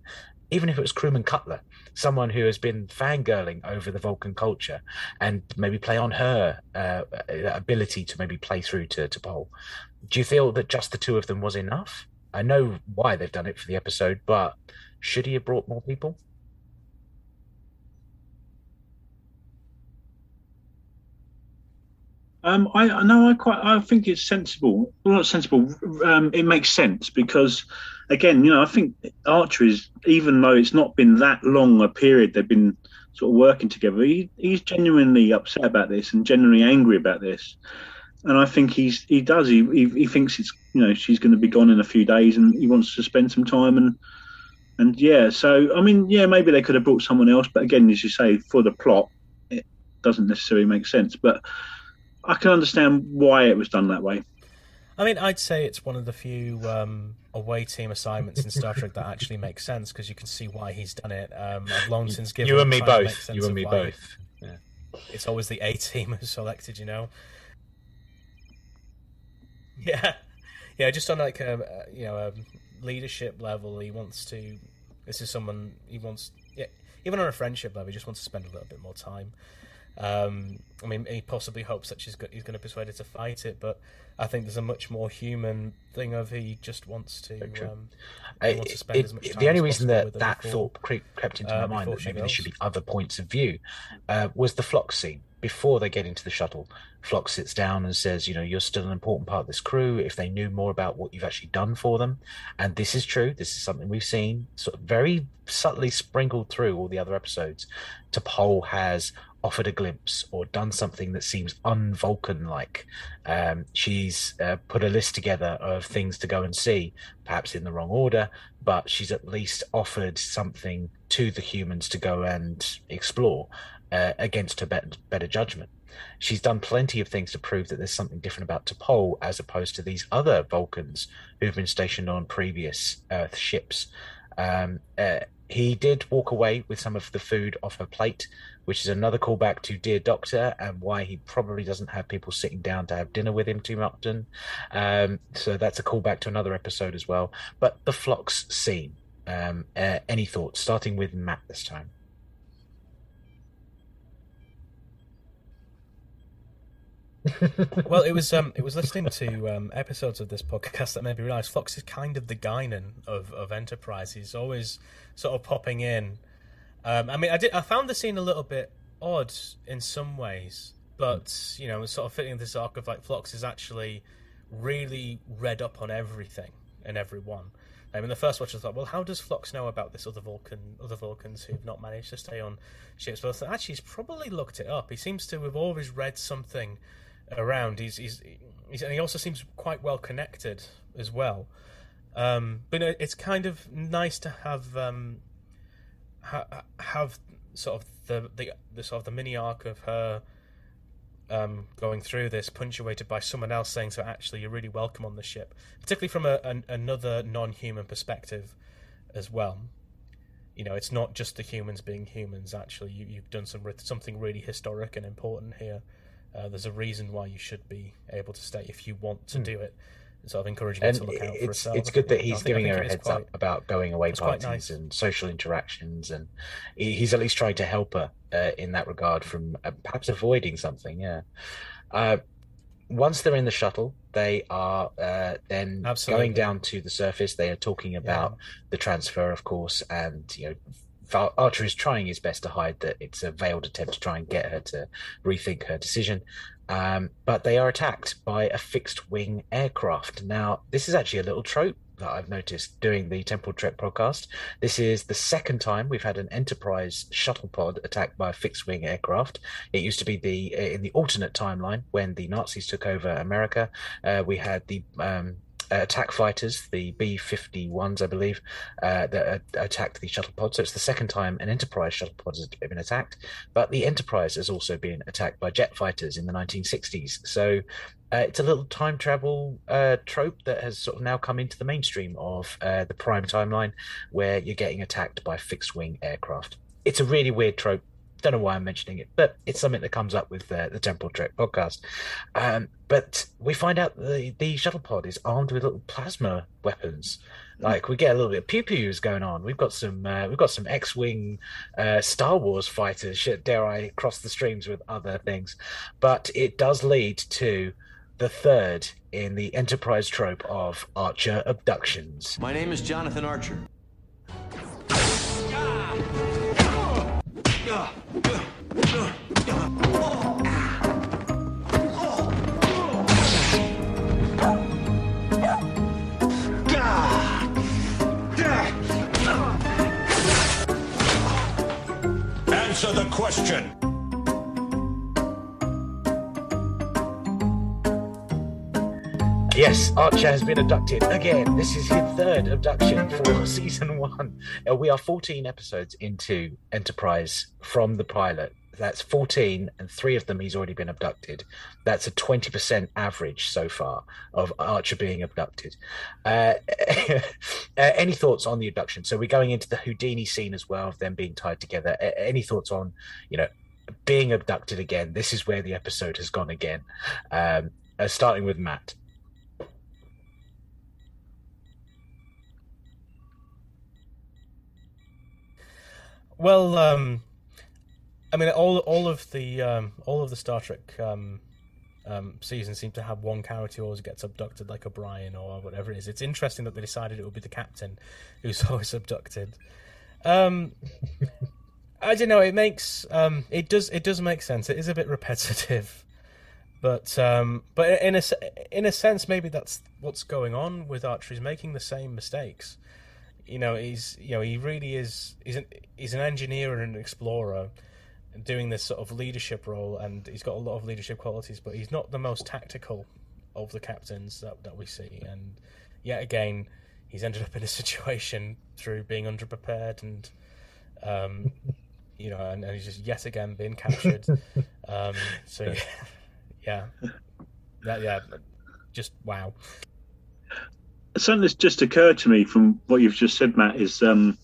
Even if it was crewman Cutler, someone who has been fangirling over the Vulcan culture, and maybe play on her uh, ability to maybe play through to, to Pol. Do you feel that just the two of them was enough? I know why they've done it for the episode, but should he have brought more people? Um, I know. I quite. I think it's sensible. Well, not sensible. Um, it makes sense because, again, you know, I think Archer is even though it's not been that long a period they've been sort of working together. He, he's genuinely upset about this and genuinely angry about this, and I think he's he does. He he, he thinks it's you know she's going to be gone in a few days and he wants to spend some time and and yeah. So I mean, yeah, maybe they could have brought someone else, but again, as you say, for the plot, it doesn't necessarily make sense, but. I can understand why it was done that way. I mean, I'd say it's one of the few um, away team assignments in Star Trek that actually makes sense because you can see why he's done it. Um, I've long since given you and me both. You and me both. Yeah. It's always the A team who's selected, you know. Yeah, yeah. Just on like a you know a leadership level, he wants to. This is someone he wants. Yeah, even on a friendship level, he just wants to spend a little bit more time. Um, I mean, he possibly hopes that she's he's going to persuade her to fight it, but I think there's a much more human thing of he just wants to. Um, wants to spend it, as much time the only as reason that that before- thought cre- crept into uh, my mind that maybe there should be other points of view uh, was the Phlox scene. Before they get into the shuttle, Phlox sits down and says, "You know, you're still an important part of this crew. If they knew more about what you've actually done for them, and this is true. This is something we've seen, sort of very subtly sprinkled through all the other episodes. T'Pol has." offered a glimpse or done something that seems un-Vulcan like. Um, she's uh, put a list together of things to go and see, perhaps in the wrong order, but she's at least offered something to the humans to go and explore uh, against her better, better judgment. She's done plenty of things to prove that there's something different about T'Pol as opposed to these other Vulcans who've been stationed on previous Earth ships. Um, uh, he did walk away with some of the food off her plate, which is another callback to Dear Doctor and why he probably doesn't have people sitting down to have dinner with him too often. Um, so that's a callback to another episode as well. But the Phlox scene, um, uh, any thoughts? Starting with Matt this time. Well, it was um, it was listening to um, episodes of this podcast that made me realise Phlox is kind of the Guinan of, of Enterprise. He's always sort of popping in. Um, I mean, I did I found the scene a little bit odd in some ways, but you know, sort of fitting this arc of like Phlox is actually really read up on everything and everyone. I mean, the first watch I thought, well, how does Phlox know about this other Vulcan, other Vulcans who've not managed to stay on ships? But I thought, actually, he's probably looked it up. He seems to have always read something around. He's, he's, he's and he also seems quite well connected as well. Um, but it's kind of nice to have um, ha- have sort of the, the the sort of the mini arc of her um, going through this, punctuated by someone else saying, "So actually, you're really welcome on the ship," particularly from a, an, another non-human perspective as well. You know, it's not just the humans being humans. Actually, you, you've done some something really historic and important here. Uh, there's a reason why you should be able to stay if you want to Hmm. do it. Sort of encouraging And her to look out for it's herself. it's good that he's think- giving her a heads quite- up about going away parties nice. and social interactions, and he's at least trying to help her uh, in that regard from uh, perhaps avoiding something. Yeah. Uh, once they're in the shuttle, they are uh, then Absolutely. going down to the surface. They are talking about the transfer, of course, and you know. Archer is trying his best to hide that it's a veiled attempt to try and get her to rethink her decision. Um, but they are attacked by a fixed wing aircraft. Now, this is actually a little trope that I've noticed doing the Temporal Trek podcast. This is the second time we've had an Enterprise shuttle pod attacked by a fixed wing aircraft. It used to be the in the alternate timeline when the Nazis took over America. Uh, we had the um, attack fighters, the B 51s, I believe, uh, that attacked the shuttle pod. So it's the second time an Enterprise shuttle pod has been attacked. But the Enterprise has also been attacked by jet fighters in the 1960s. So uh, it's a little time travel uh, trope that has sort of now come into the mainstream of uh, the prime timeline where you're getting attacked by fixed wing aircraft. It's a really weird trope. Don't know why I'm mentioning it, but it's something that comes up with uh, the Temporal Trek podcast. Um, but we find out the, the shuttle pod is armed with little plasma weapons. Like we get a little bit of pew pews going on. We've got some uh, we've got some X wing uh, Star Wars fighters. Shit, dare I cross the streams with other things? But it does lead to the third in the Enterprise trope of Archer abductions. My name is Jonathan Archer. Answer the question. Yes, Archer has been abducted again. This is his third abduction for season one. Uh, we are 14 episodes into Enterprise from the pilot. That's 14, and three of them he's already been abducted. That's a 20% average so far of Archer being abducted. Uh, uh, any thoughts on the abduction? So we're going into the Houdini scene as well, of them being tied together. Any thoughts on, you know, being abducted again? This is where the episode has gone again. Um, uh, starting with Matt. Well, um, I mean, all all of the um, all of the Star Trek um, um, seasons seem to have one character who always gets abducted, like O'Brien or whatever it is. It's interesting that they decided it would be the captain who's always abducted. Um, I don't know. It makes um, it does it does make sense. It is a bit repetitive, but um, but in a in a sense, maybe that's what's going on with Archer. He's making the same mistakes you know he's you know he really is he's an he's an engineer and an explorer doing this sort of leadership role and he's got a lot of leadership qualities but he's not the most tactical of the captains that, that we see. And yet again he's ended up in a situation through being underprepared and um you know and, and he's just yet again being captured. Um so yeah. yeah. That, yeah just wow something that's just occurred to me from what you've just said, Matt, is um,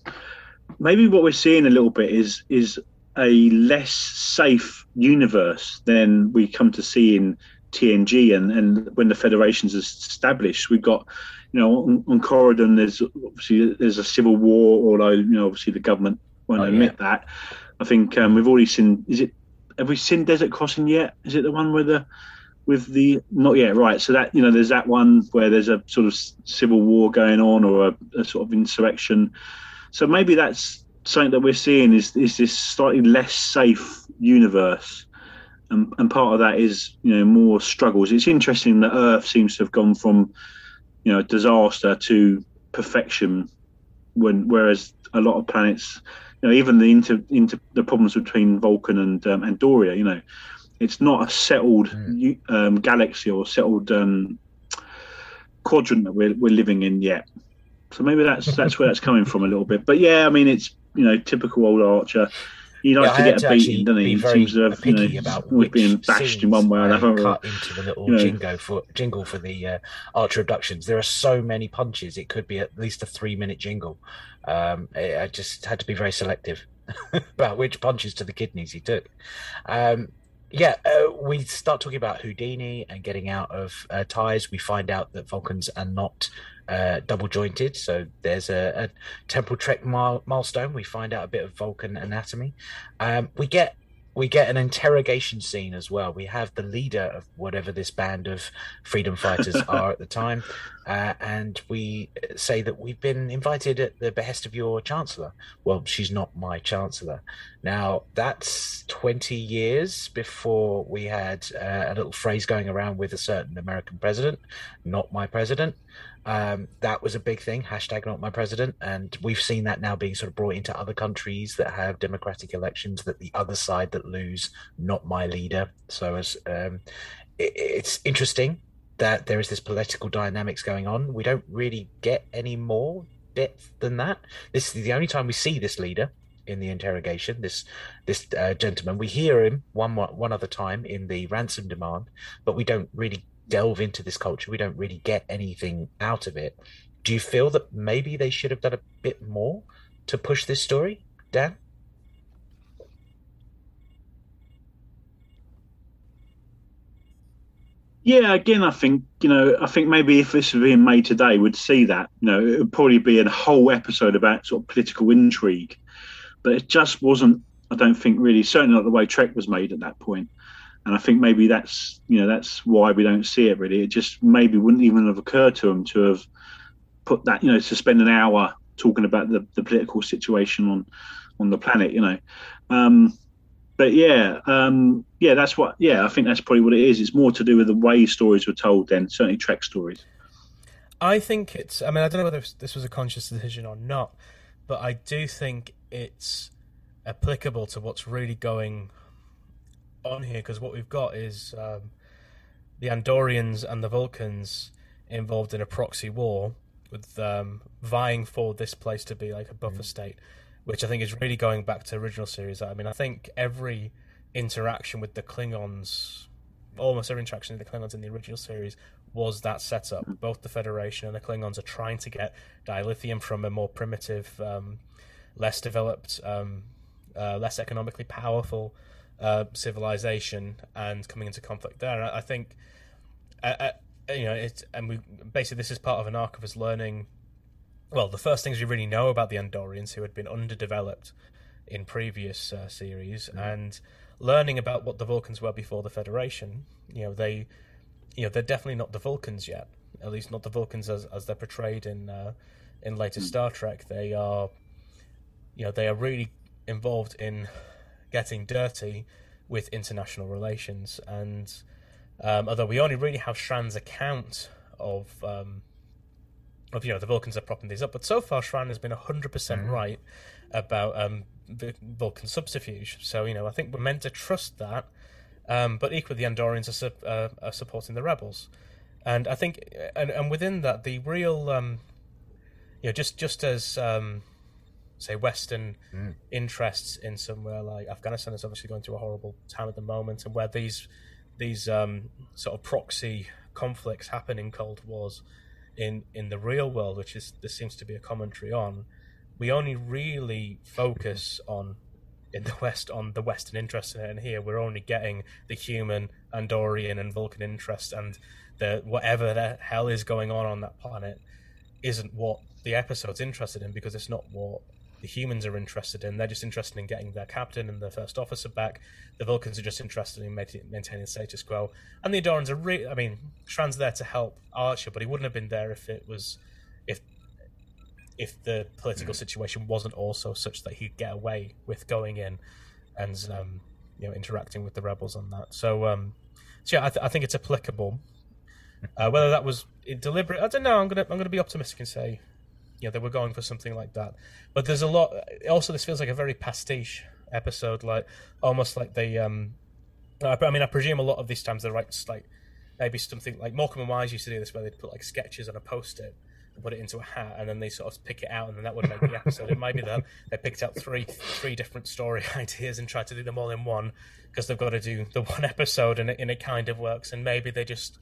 maybe what we're seeing a little bit is is a less safe universe than we come to see in TNG and, and when the Federation's established. We've got, you know, on, on Coridan, there's obviously there's a civil war, although you know obviously the government won't Oh, admit that. I think um, we've already seen. Is it? Have we seen Desert Crossing yet? Is it the one where the with the not yet right so that you know there's that one where there's a sort of civil war going on or a, a sort of insurrection. So maybe that's something that we're seeing is is this slightly less safe universe. And, and part of that is you know more struggles. It's interesting that earth seems to have gone from you know disaster to perfection when whereas a lot of planets you know even the inter, inter the problems between vulcan and um, andoria you know it's not a settled u um, galaxy or settled um, quadrant that we're, we're living in yet. So maybe that's that's where that's coming from a little bit. But yeah, I mean it's you know typical old Archer. He likes Yeah, to get a beating, doesn't he? He seems to have you know about always being bashed in one way or another. Cut into the little you know. jingle for jingle for the uh, Archer abductions. There are so many punches; it could be at least a three-minute jingle. Um, I, I just had to be very selective about which punches to the kidneys he took. Um, yeah, uh, we start talking about Houdini and getting out of uh, ties. We find out that Vulcans are not uh, double jointed, so there's a, a Temporal Trek mile, milestone. We find out a bit of Vulcan anatomy. Um, we get we get an interrogation scene as well. We have the leader of whatever this band of freedom fighters are at the time, uh, and we say that we've been invited at the behest of your chancellor. Well, she's not my chancellor. Now, that's 20 years before we had uh, a little phrase going around with a certain American president, not my president. Um, that was a big thing. Hashtag not my president. And we've seen that now being sort of brought into other countries that have democratic elections, that the other side that lose, not my leader. So as um, it, it's interesting that there is this political dynamics going on. We don't really get any more depth than that. This is the only time we see this leader in the interrogation. This this uh, gentleman, we hear him one one other time in the ransom demand, but we don't really delve into this culture. We don't really get anything out of it. Do you feel that maybe they should have done a bit more to push this story, Dan? Yeah, again, I think you know, I think maybe if this was being made today, we'd see that. You know, it would probably be a whole episode about sort of political intrigue, but it just wasn't. I don't think really, certainly not the way Trek was made at that point and I think maybe that's you know that's why we don't see it really. It just maybe wouldn't even have occurred to them to have put that you know to spend an hour talking about the, the political situation on on the planet, you know. Um, but yeah, um, yeah, that's what. Yeah, I think that's probably what it is. It's more to do with the way stories were told then, certainly Trek stories. I think it's. I mean, I don't know whether this was a conscious decision or not, but I do think it's applicable to what's really going on here because what we've got is um, the Andorians and the Vulcans involved in a proxy war with um, vying for this place to be like a buffer mm. state, which I think is really going back to original series. I mean, I think every interaction with the Klingons, almost every interaction with the Klingons in the original series was that setup. Both the Federation and the Klingons are trying to get dilithium from a more primitive, um, less developed, um, uh, less economically powerful uh, civilization and coming into conflict there. I, I think, uh, uh, you know, it's and we basically this is part of an arc of us learning. Well, the first things we really know about the Andorians, who had been underdeveloped in previous uh, series, mm. and learning about what the Vulcans were before the Federation. You know, they, you know, they're definitely not the Vulcans yet. At least not the Vulcans as as they're portrayed in uh, in later mm. Star Trek. They are, you know, they are really involved in getting dirty with international relations. And um, although we only really have Shran's account of um, of you know the Vulcans are propping these up, but so far Shran has been hundred percent mm-hmm. right about um, the Vulcan subterfuge. So you know I think we're meant to trust that. Um, but equally, the Andorians are, su- uh, are, supporting the rebels, and I think, and, and within that, the real, um, you know, just just as um, say Western mm. interests in somewhere like Afghanistan is obviously going through a horrible time at the moment, and where these these um, sort of proxy conflicts happen in Cold Wars in in the real world, which is this seems to be a commentary on. We only really focus on in the West on the Western interest in it, and here we're only getting the human, Andorian, and Vulcan interest, and the whatever the hell is going on on that planet isn't what the episode's interested in because it's not what the humans are interested in. They're just interested in getting their captain and their first officer back. The Vulcans are just interested in maintaining status quo. And the Andorians are really, I mean, Shran's there to help Archer, but he wouldn't have been there if it was, if if the political situation wasn't also such that he'd get away with going in and um, you know interacting with the rebels on that. So, um, so yeah, I, th- I think it's applicable. Uh, whether that was deliberate, I don't know. I'm gonna I'm gonna be optimistic and say you know they were going for something like that. But there's a lot. Also, this feels like a very pastiche episode, like almost like they. Um, I mean, I presume a lot of these times they write like maybe something like Morecambe and Wise used to do this, where they'd put like sketches on a post-it and put it into a hat, and then they sort of pick it out, and then that would make the episode. it might be that they picked out three three different story ideas and tried to do them all in one because they've got to do the one episode, and it, and it kind of works. And maybe they just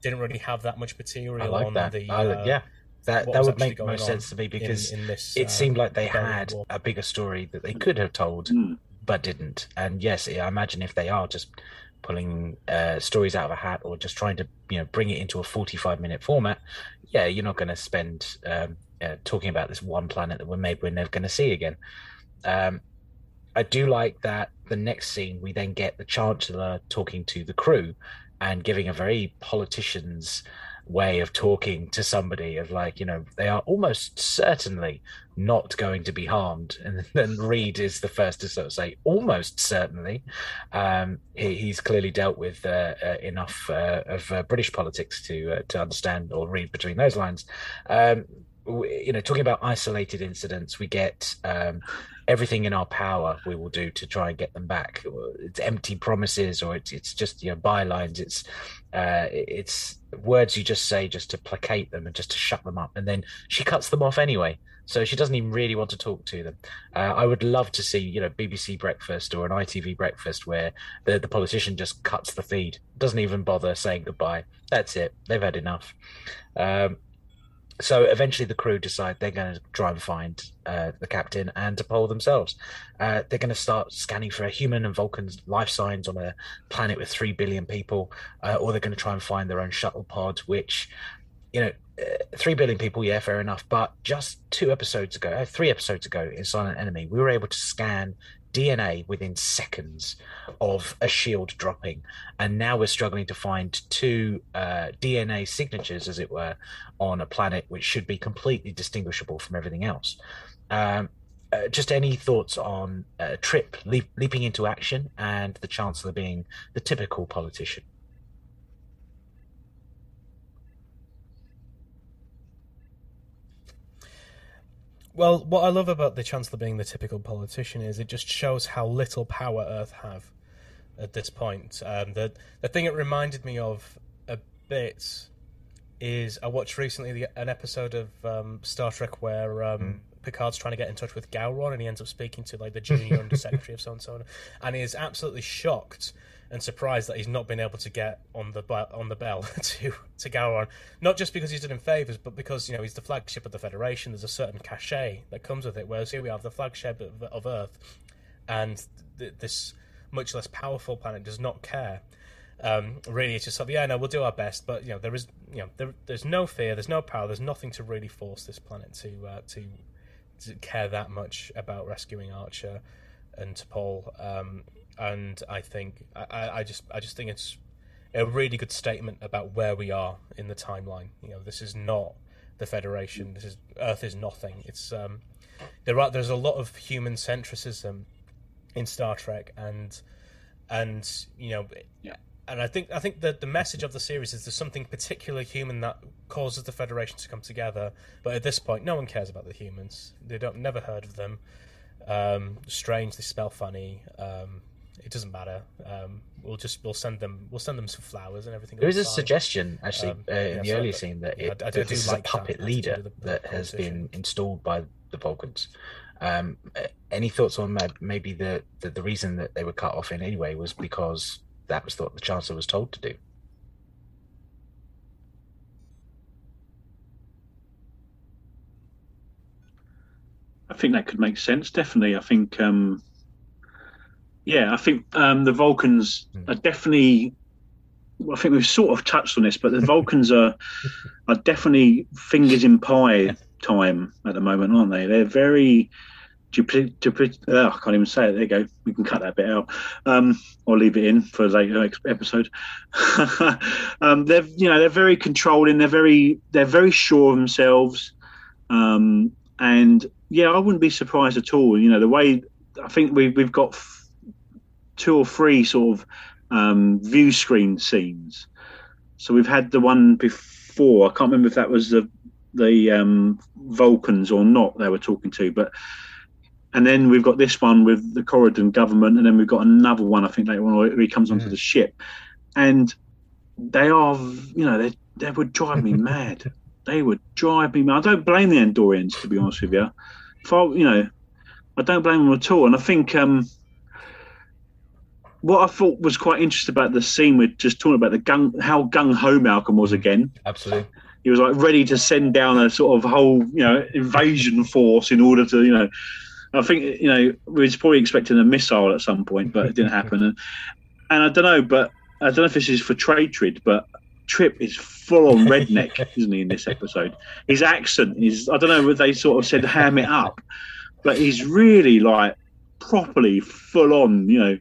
didn't really have that much material like on that. the uh, yeah that that would make the most sense to me because in, in this, it uh, seemed like they had war. a bigger story that they could have told mm. but didn't. And yes, I imagine if they are just pulling uh, stories out of a hat or just trying to you know bring it into a 45 minute format yeah you're not going to spend um, uh, talking about this one planet that we're maybe we're never going to see again um, i do like that the next scene, we then get the Chancellor talking to the crew and giving a very politician's way of talking to somebody of like you know they are almost certainly not going to be harmed. And then reed is the first to sort of say almost certainly. Um, he, he's clearly dealt with uh, uh, enough uh, of uh, british politics to uh, to understand or read between those lines. Um, you know talking about isolated incidents we get um, everything in our power we will do to try and get them back. It's empty promises or it's, it's just you know bylines. It's uh, it's words you just say just to placate them and just to shut them up and then she cuts them off anyway so she doesn't even really want to talk to them. Uh, I would love to see, you know, BBC Breakfast or an ITV Breakfast where the, the politician just cuts the feed, doesn't even bother saying goodbye. That's it. They've had enough. Um, so eventually the crew decide they're going to try and find uh, the captain and T'Pol themselves. Uh, they're going to start scanning for a human and Vulcan life signs on a planet with 3 billion people, uh, or they're going to try and find their own shuttle pod, which, you know, uh, 3 billion people, yeah, fair enough. But just two episodes ago, uh, three episodes ago in Silent Enemy, we were able to scan DNA within seconds of a shield dropping. And now we're struggling to find two uh, DNA signatures, as it were, on a planet which should be completely distinguishable from everything else. Um, uh, just any thoughts on uh, Trip leap, leaping into action and the Chancellor being the typical politician? Well, what I love about the Chancellor being the typical politician is it just shows how little power Earth have at this point. Um, the the thing it reminded me of a bit is I watched recently the, an episode of um, Star Trek where um, mm. Picard's trying to get in touch with Gowron and he ends up speaking to like the junior undersecretary of so and so, and he is absolutely shocked and surprised that he's not been able to get on the on the bell to to Gowron. Not just because he's done him favors, but because you know he's the flagship of the Federation. There's a certain cachet that comes with it. Whereas here we have the flagship of, of Earth, and th- this much less powerful planet does not care. Um, really, it's just of yeah, no, we'll do our best, but you know there is you know there, there's no fear, there's no power, there's nothing to really force this planet to uh, to, to care that much about rescuing Archer and T'Pol. Um, and I think I, I just I just think it's a really good statement about where we are in the timeline. You know, this is not the Federation. This is Earth is nothing. It's um, there are there's a lot of human centricism in Star Trek, and and you know, yeah. and I think I think that the message of the series is there's something particularly human that causes the Federation to come together. But at this point, no one cares about the humans. They don't never heard of them. Um, strange. They smell funny. Um, it doesn't matter. Um, we'll just we'll send them we'll send them some flowers and everything. There is a fine. suggestion actually um, uh, in yeah, the so earlier scene that, it, I, I that this is like a puppet that. leader the, that has been installed by the Vulcans. Um, any thoughts on maybe the, the, the reason that they were cut off in anyway was because that was what the Chancellor was told to do. I think that could make sense. Definitely, I think um, yeah, I think um, the Vulcans hmm. are definitely. I think we've sort of touched on this, but the Vulcans are are definitely fingers in pie time at the moment, aren't they? They're very dupli- dupli- oh, I can't even say it. There you go. We can cut that bit out, um, or leave it in for a later episode. um, they're you know they're very controlling. They're very they're very sure of themselves, um, and yeah, I wouldn't be surprised at all. You know the way I think we we've got two or three sort of um, view screen scenes. So we've had the one before. I can't remember if that was the the um, Vulcans or not. They were talking to, but and then we've got this one with the Coridan government, and then we've got another one. I think later on where he comes onto mm. the ship, and they are, you know, they they would drive me mad. They would drive me mad. I don't blame the Andorians to be honest with you. If I, you know, I don't blame them at all. And I think um, what I thought was quite interesting about the scene we're just talking about the gung how gung ho Malcolm was again. Absolutely. He was like ready to send down a sort of whole, you know, invasion force in order to, you know, I think you know we was probably expecting a missile at some point, but it didn't happen. And, and I don't know, but I don't know if this is for Trade but Trip is full on redneck, isn't he? In this episode, his accent is I don't know whether they sort of said ham it up, but he's really like properly full on, you know,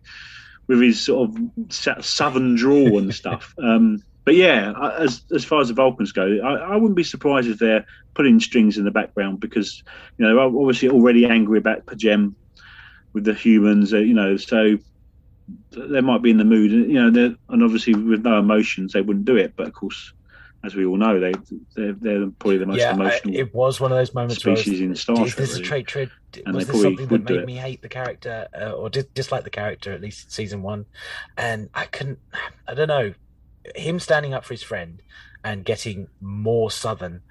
with his sort of southern drawl and stuff. Um, but yeah, as as far as the Vulcans go, I, I, wouldn't be surprised if they're putting strings in the background because you know they're obviously already angry about P'Jem with the humans, uh, you know, so they might be in the mood, you know, and obviously with no emotions they wouldn't do it. But of course, as we all know, they they're, they're probably the most yeah, emotional. it was one of those moments. Species in Star Trek. Is this really. a trait? Trait? And was this something would that made me hate the character uh, or dis- dislike the character at least season one? And I couldn't. I don't know. Him standing up for his friend and getting more southern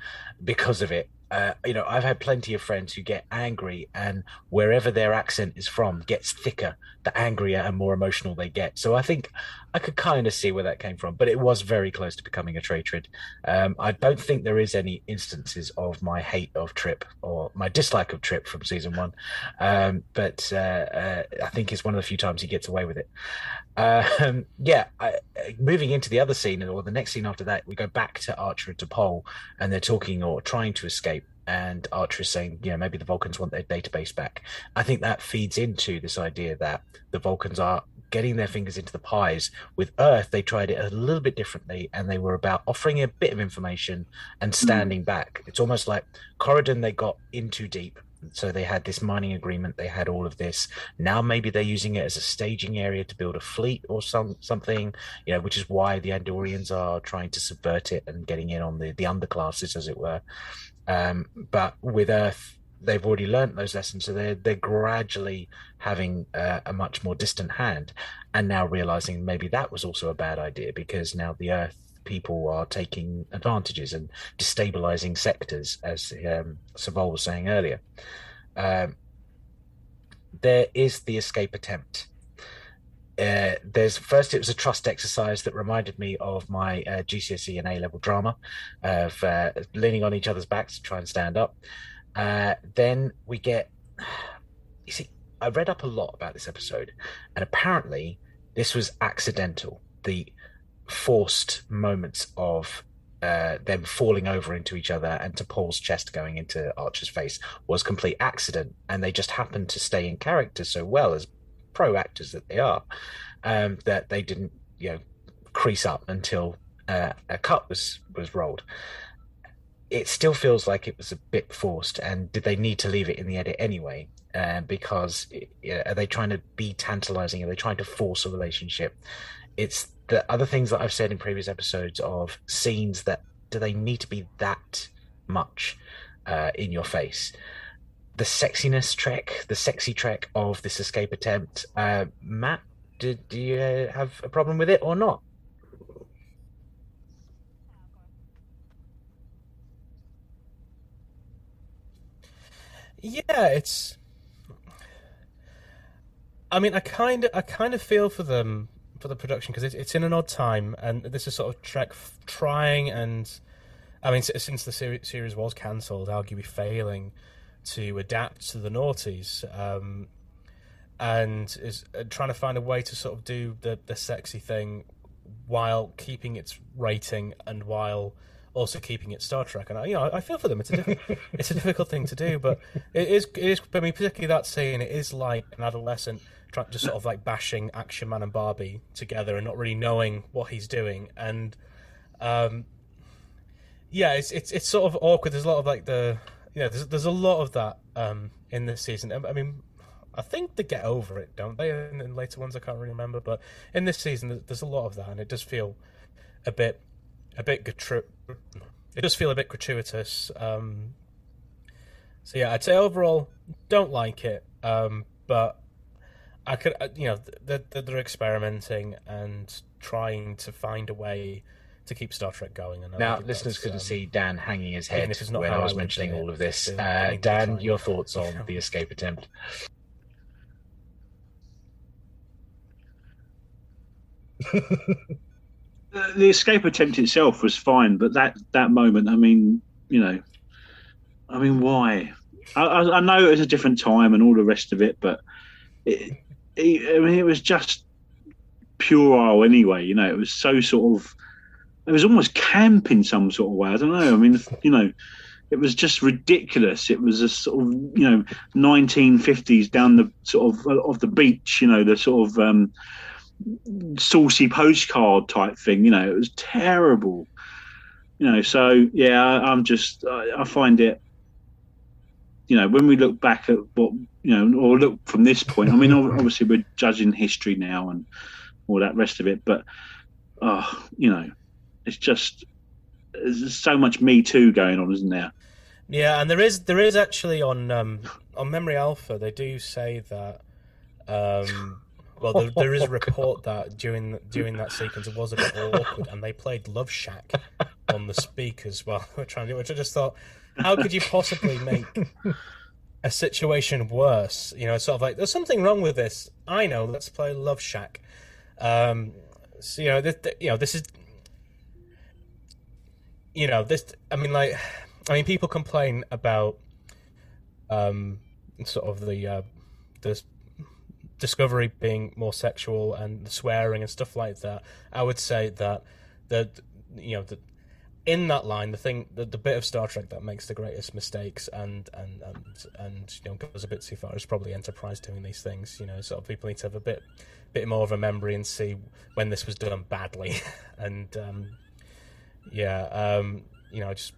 because of it uh, you know, I've had plenty of friends who get angry, and wherever their accent is from gets thicker, the angrier and more emotional they get. So I think I could kind of see where that came from, but it was very close to becoming a tratrid. Um, I don't think there is any instances of my hate of Trip or my dislike of Trip from season one, um, but uh, uh, I think it's one of the few times he gets away with it. Um, yeah, I, moving into the other scene or the next scene after that, we go back to Archer and T'Pol, and they're talking or trying to escape. And Archer is saying, you know, maybe the Vulcans want their database back. I think that feeds into this idea that the Vulcans are getting their fingers into the pies. With Earth, they tried it a little bit differently, and they were about offering a bit of information and standing back. It's almost like Coridan, they got in too deep. So they had this mining agreement. They had all of this. Now maybe they're using it as a staging area to build a fleet or some something. You know, which is why the Andorians are trying to subvert it and getting in on the the underclasses, as it were. Um, but with Earth, they've already learnt those lessons, so they're they're gradually having uh, a much more distant hand, and now realizing maybe that was also a bad idea because now the Earth people are taking advantages and destabilizing sectors, as um, Soval was saying earlier. Um, there is the escape attempt. Uh, there's first it was a trust exercise that reminded me of my uh, GCSE and A level drama of uh, leaning on each other's backs to try and stand up. Uh, then we get, you see, I read up a lot about this episode, and apparently this was accidental. The forced moments of uh, them falling over into each other and T'Pol's chest going into Archer's face was complete accident, and they just happened to stay in character so well as pro actors that they are um, that they didn't, you know, crease up until uh, a cut was was rolled. It still feels like it was a bit forced, and did they need to leave it in the edit anyway? Uh, because are they trying to be tantalizing? Are they trying to force a relationship? It's the other things that I've said in previous episodes of scenes that do they need to be that much uh, in your face? The sexiness trek, the sexy trek of this escape attempt. Uh, Matt, did do you uh, have a problem with it or not? Yeah, it's. I mean, I kind of, I kind of feel for them for the production because it's, it's in an odd time, and this is sort of Trek f- trying and, I mean, since the seri- series was cancelled, arguably failing to adapt to the noughties, um, and is uh, trying to find a way to sort of do the the sexy thing while keeping its rating and while also keeping it Star Trek. And I, you know, I feel for them. It's a diff- it's a difficult thing to do, but it is it is. I mean, particularly that scene, it is like an adolescent trying just sort of like bashing Action Man and Barbie together and not really knowing what he's doing. And um, yeah, it's it's it's sort of awkward. There's a lot of like the you know, there's there's a lot of that um, in this season. I mean. I think they get over it, don't they? In, in later ones, I can't really remember, but in this season, there's a lot of that, and it does feel a bit, a bit gratri- It does feel a bit gratuitous. Um, so yeah, I'd say overall, don't like it, um, but I could, uh, you know, they're, they're experimenting and trying to find a way to keep Star Trek going. And I Now, think listeners couldn't um, see Dan hanging his head if it's not when I I was would mentioning all of this. the- Uh, Dan, your thoughts on the escape attempt? the, escape attempt itself was fine, but that that moment, I mean, you know, I mean, why? I, I, I know it was a different time and all the rest of it, but it, it, I mean, it was just puerile anyway. You know, it was so sort of, it was almost camp in some sort of way. I don't know. I mean, you know, it was just ridiculous. It was a sort of you know 1950s down the sort of of the beach, you know, the sort of um, saucy postcard type thing. You know, it was terrible. You know, so yeah, I'm just I, I find it. You know, when we look back at what you know, or look from this point. I mean, obviously we're judging history now and all that rest of it, but oh, you know, it's just there's so much Me Too going on, isn't there? Yeah, and there is there is actually on um, on Memory Alpha they do say that. Um, well, there, there is a report that during during that sequence it was a bit awkward, and they played Love Shack on the speakers while they were trying to do. Which I just thought, how could you possibly make a situation worse? You know, sort of like there's something wrong with this. I know. Let's play Love Shack. Um, so you know, this, you know, this is, you know, this. I mean, like, I mean, people complain about, um, sort of the uh, the discovery being more sexual and the swearing and stuff like that. I would say that the you know the in that line, the thing, the, the bit of Star Trek that makes the greatest mistakes and and and and you know goes a bit too far is probably Enterprise doing these things. You know, sort of people need to have a bit bit more of a memory and see when this was done badly. and um, yeah, um, you know, just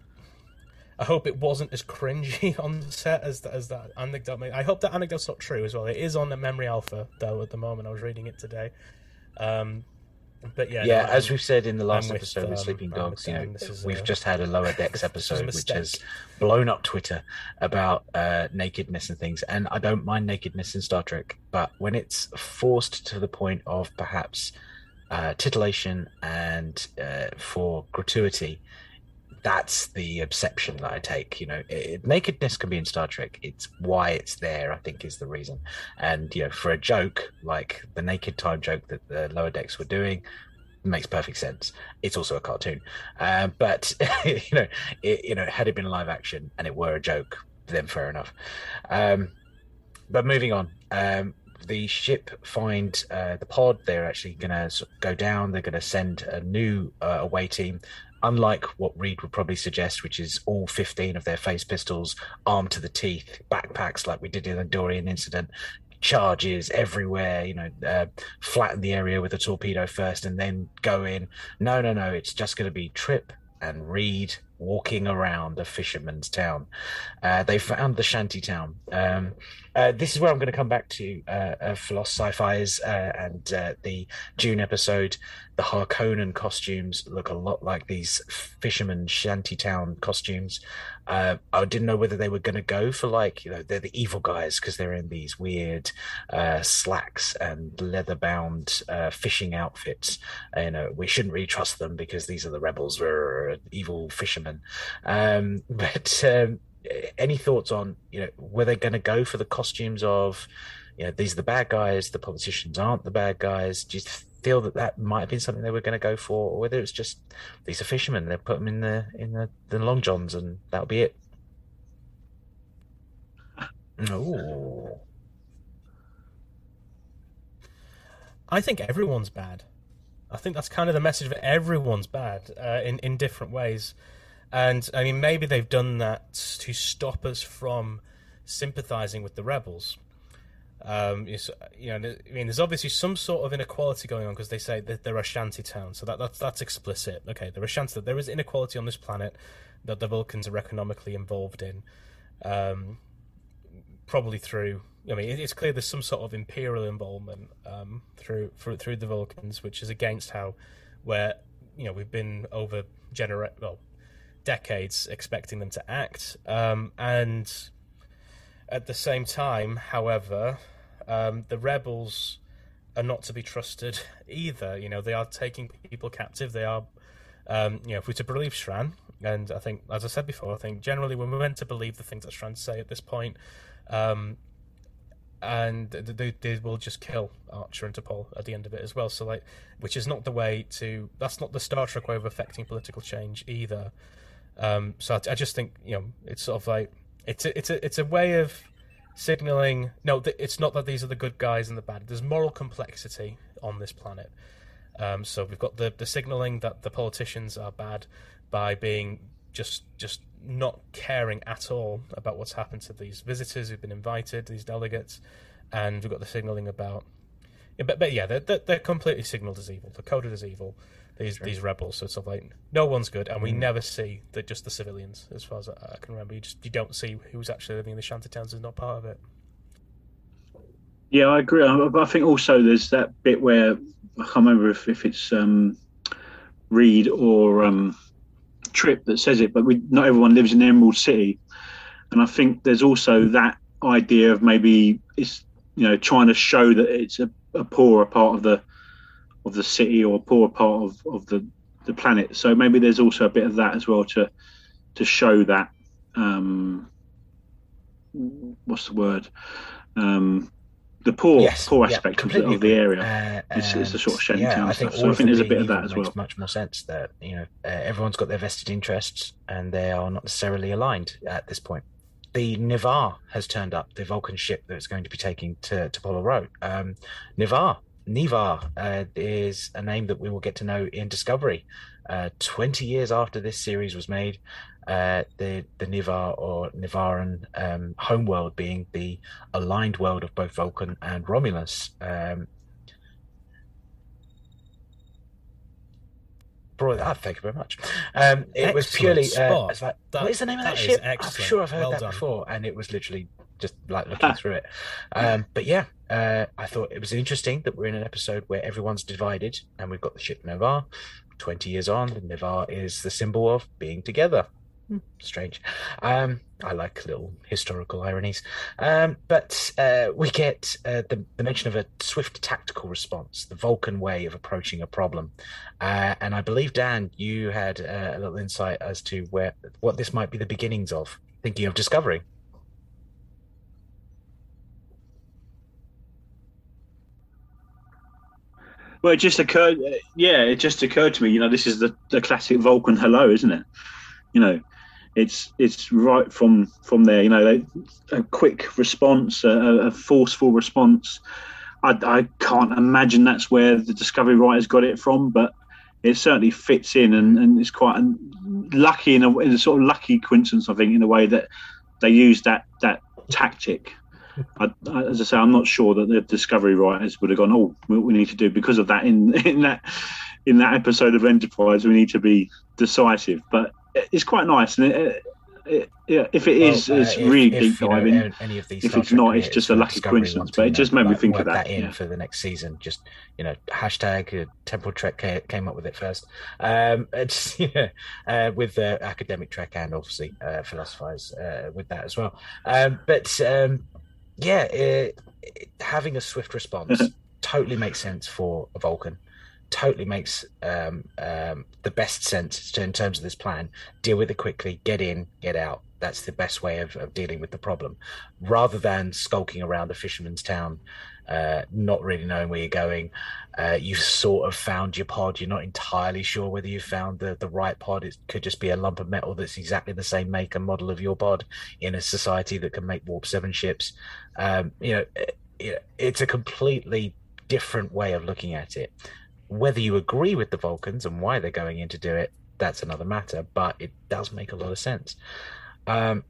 I hope it wasn't as cringy on set as as that anecdote. Made. I hope that anecdote's not true as well. It is on the Memory Alpha though at the moment. I was reading it today. Um, but yeah, yeah. no, as I'm- we've said in the last I'm episode with um, Sleeping with Dogs, you know, we've a- just had a lower decks this was a episode, which has blown up Twitter about uh, nakedness and things. And I don't mind nakedness in Star Trek, but when it's forced to the point of perhaps uh, titillation and uh, for gratuity, that's the exception that I take. You know, it, nakedness can be in Star Trek. It's why it's there. I think is the reason. And you know, for a joke like the naked time joke that the lower decks were doing, makes perfect sense. It's also a cartoon, uh, but you know, it, you know, had it been live action and it were a joke, then fair enough. Um, but moving on, um, the ship find uh, the pod. They're actually going to go down. They're going to send a new uh, away team. Unlike what Reed would probably suggest, which is all 15 of their phase pistols armed to the teeth, backpacks like we did in the Andorian incident, charges everywhere, you know, uh, flatten the area with a torpedo first and then go in. No, no, no. It's just going to be Trip and Reed walking around a fisherman's town. Uh, they found the shanty town. Um, uh, this is where I'm going to come back to uh, uh, Floss Sci-Fi's uh, and uh, the Dune episode. The Harkonnen costumes look a lot like these fisherman shantytown costumes. Uh, I didn't know whether they were going to go for like you know they're the evil guys because they're in these weird uh, slacks and leather-bound uh, fishing outfits. You know we shouldn't really trust them because these are the rebels, we're evil fishermen. Um, but um, any thoughts on you know were they going to go for the costumes of you know these are the bad guys, the politicians aren't the bad guys? Do you feel that that might have been something they were going to go for, or whether it's just these are fishermen, they put them in the in the, the long johns and that'll be it? Oh, I think everyone's bad. I think that's kind of the message of. Everyone's bad uh, in in different ways, and I mean maybe they've done that to stop us from sympathizing with the rebels. Um, you know, I mean, there's obviously some sort of inequality going on because they say that they're a shanty town, so that, that's that's explicit. Okay, they're a shanty. There is inequality on this planet that the Vulcans are economically involved in, um, probably through. I mean, it- it's clear there's some sort of imperial involvement um, through, through through the Vulcans, which is against how, where you know we've been over genera- well, decades expecting them to act, um, and at the same time, however, um, the rebels are not to be trusted either. You know, they are taking people captive. They are, um, you know, if we're to believe Shran, and I think, as I said before, I think generally we're meant to believe the things that Shran say at this point, um, and they, they will just kill Archer and T'Pol at the end of it as well. So, like, which is not the way to. That's not the Star Trek way of affecting political change either. Um, so I, I just think you know it's sort of like it's a, it's a it's a way of signaling. No, th- it's not that these are the good guys and the bad. There's moral complexity on this planet. Um, so we've got the the signaling that the politicians are bad by being just just not caring at all about what's happened to these visitors who've been invited, these delegates, and we've got the signaling about. But, but yeah, they're, they're, they're completely signaled as evil. They're coded as evil. These these rebels. So it's sort of like no one's good, and we never see that just the civilians, as far as I, I can remember. You just you don't see who's actually living in the shanty towns is not part of it. Yeah, I agree. I- I think also there's that bit where I can't remember if, if it's um, Reed or um, Trip that says it, but we, not everyone lives in Emerald City, and I think there's also that idea of maybe it's you know trying to show that it's a, a poorer part of the of the city or a poorer part of, of the the planet. So maybe there's also a bit of that as well to to show that um, what's the word um, the poor Yes, poor yeah, aspect of, the, of the area. Uh, It's- it's a sort of shanty yeah, town I think stuff. So I think there's a bit of that as makes well. Much more sense that you know uh, everyone's got their vested interests and they are not necessarily aligned at this point. The Ni'Var has turned up, the Vulcan ship that's going to be taking to to Polo Road. Um, Ni'Var, Ni'Var uh, is a name that we will get to know in Discovery. Uh, Twenty years after this series was made, uh, the the Ni'Var or Nivaran um, homeworld being the aligned world of both Vulcan and Romulus. Um, Bro, ah, thank you very much. Um, it was purely. Uh, spot. it's like, That- what is the name of that, that ship? I'm sure I've heard Well that done. before, and it was literally just like looking through it. Um, but yeah, uh, I thought it was interesting that we're in an episode where everyone's divided, and we've got the ship Ni'Var. Twenty years on, the Ni'Var is the symbol of being together. Hmm, Strange. Um, I like little historical ironies. Um, but uh, we get uh, the, the mention of a swift tactical response, the Vulcan way of approaching a problem. Uh, and I believe, Dan, you had uh, a little insight as to where what this might be the beginnings of. Thinking of Discovery. Well, it just occurred. Yeah, it just occurred to me. You know, this is the, the classic Vulcan hello, isn't it? You know, it's it's right from from there. You know, they, a quick response, a, a forceful response. I, I can't imagine that's where the Discovery writers got it from, but it certainly fits in, and, and it's quite lucky in a, in a sort of lucky coincidence, I think, in a way that they use that that tactic. I, I, as I say, I'm not sure that the Discovery writers would have gone, "Oh, we need to do because of that in in that in that episode of Enterprise, we need to be decisive." But it's quite nice, and it, it, yeah, if it is, Well, uh, it's if- really if, deep you know, diving. any of these if it's not, it's just a lucky Discovery coincidence. But it just made me like, think of work that. in yeah. for the next season. Just you know, hashtag uh, Temporal Trek came up with it first. Um, it's yeah, uh, with uh, academic Trek and obviously uh, philosophize uh, with that as well. Um, but um, yeah, it, it- having a swift response totally makes sense for a Vulcan. Totally makes um, um, the best sense to, in terms of this plan. Deal with it quickly, get in, get out. That's the best way of, of dealing with the problem, rather than skulking around a fisherman's town, uh, not really knowing where you're going. Uh, you've sort of found your pod. You're not entirely sure whether you found the, the right pod. It could just be a lump of metal that's exactly the same make and model of your pod in a society that can make warp seven ships. Um, you know, it- it's a completely different way of looking at it. Whether you agree with the Vulcans and why they're going in to do it, that's another matter. But it does make a lot of sense. Um,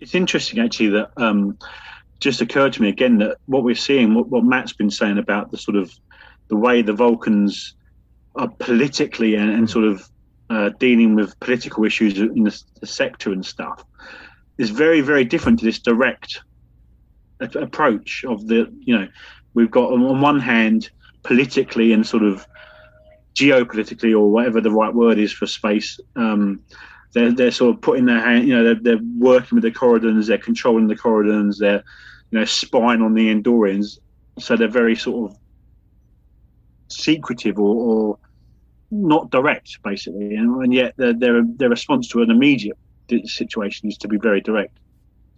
It's interesting actually that um, just occurred to me again that what we're seeing, what, what Matt's been saying about the sort of the way the Vulcans are politically and, and sort of uh, dealing with political issues in the, the sector and stuff, is very very different to this direct a- approach of the you know we've got on, on one hand politically and sort of geopolitically or whatever the right word is for space. Um, they're they're sort of putting their hand, you know, they're, they're working with the Coridans, they're controlling the Coridans, they're you know spying on the Andorians, so they're very sort of secretive or, or not direct, basically, and, and yet their, their their response to an immediate situation is to be very direct.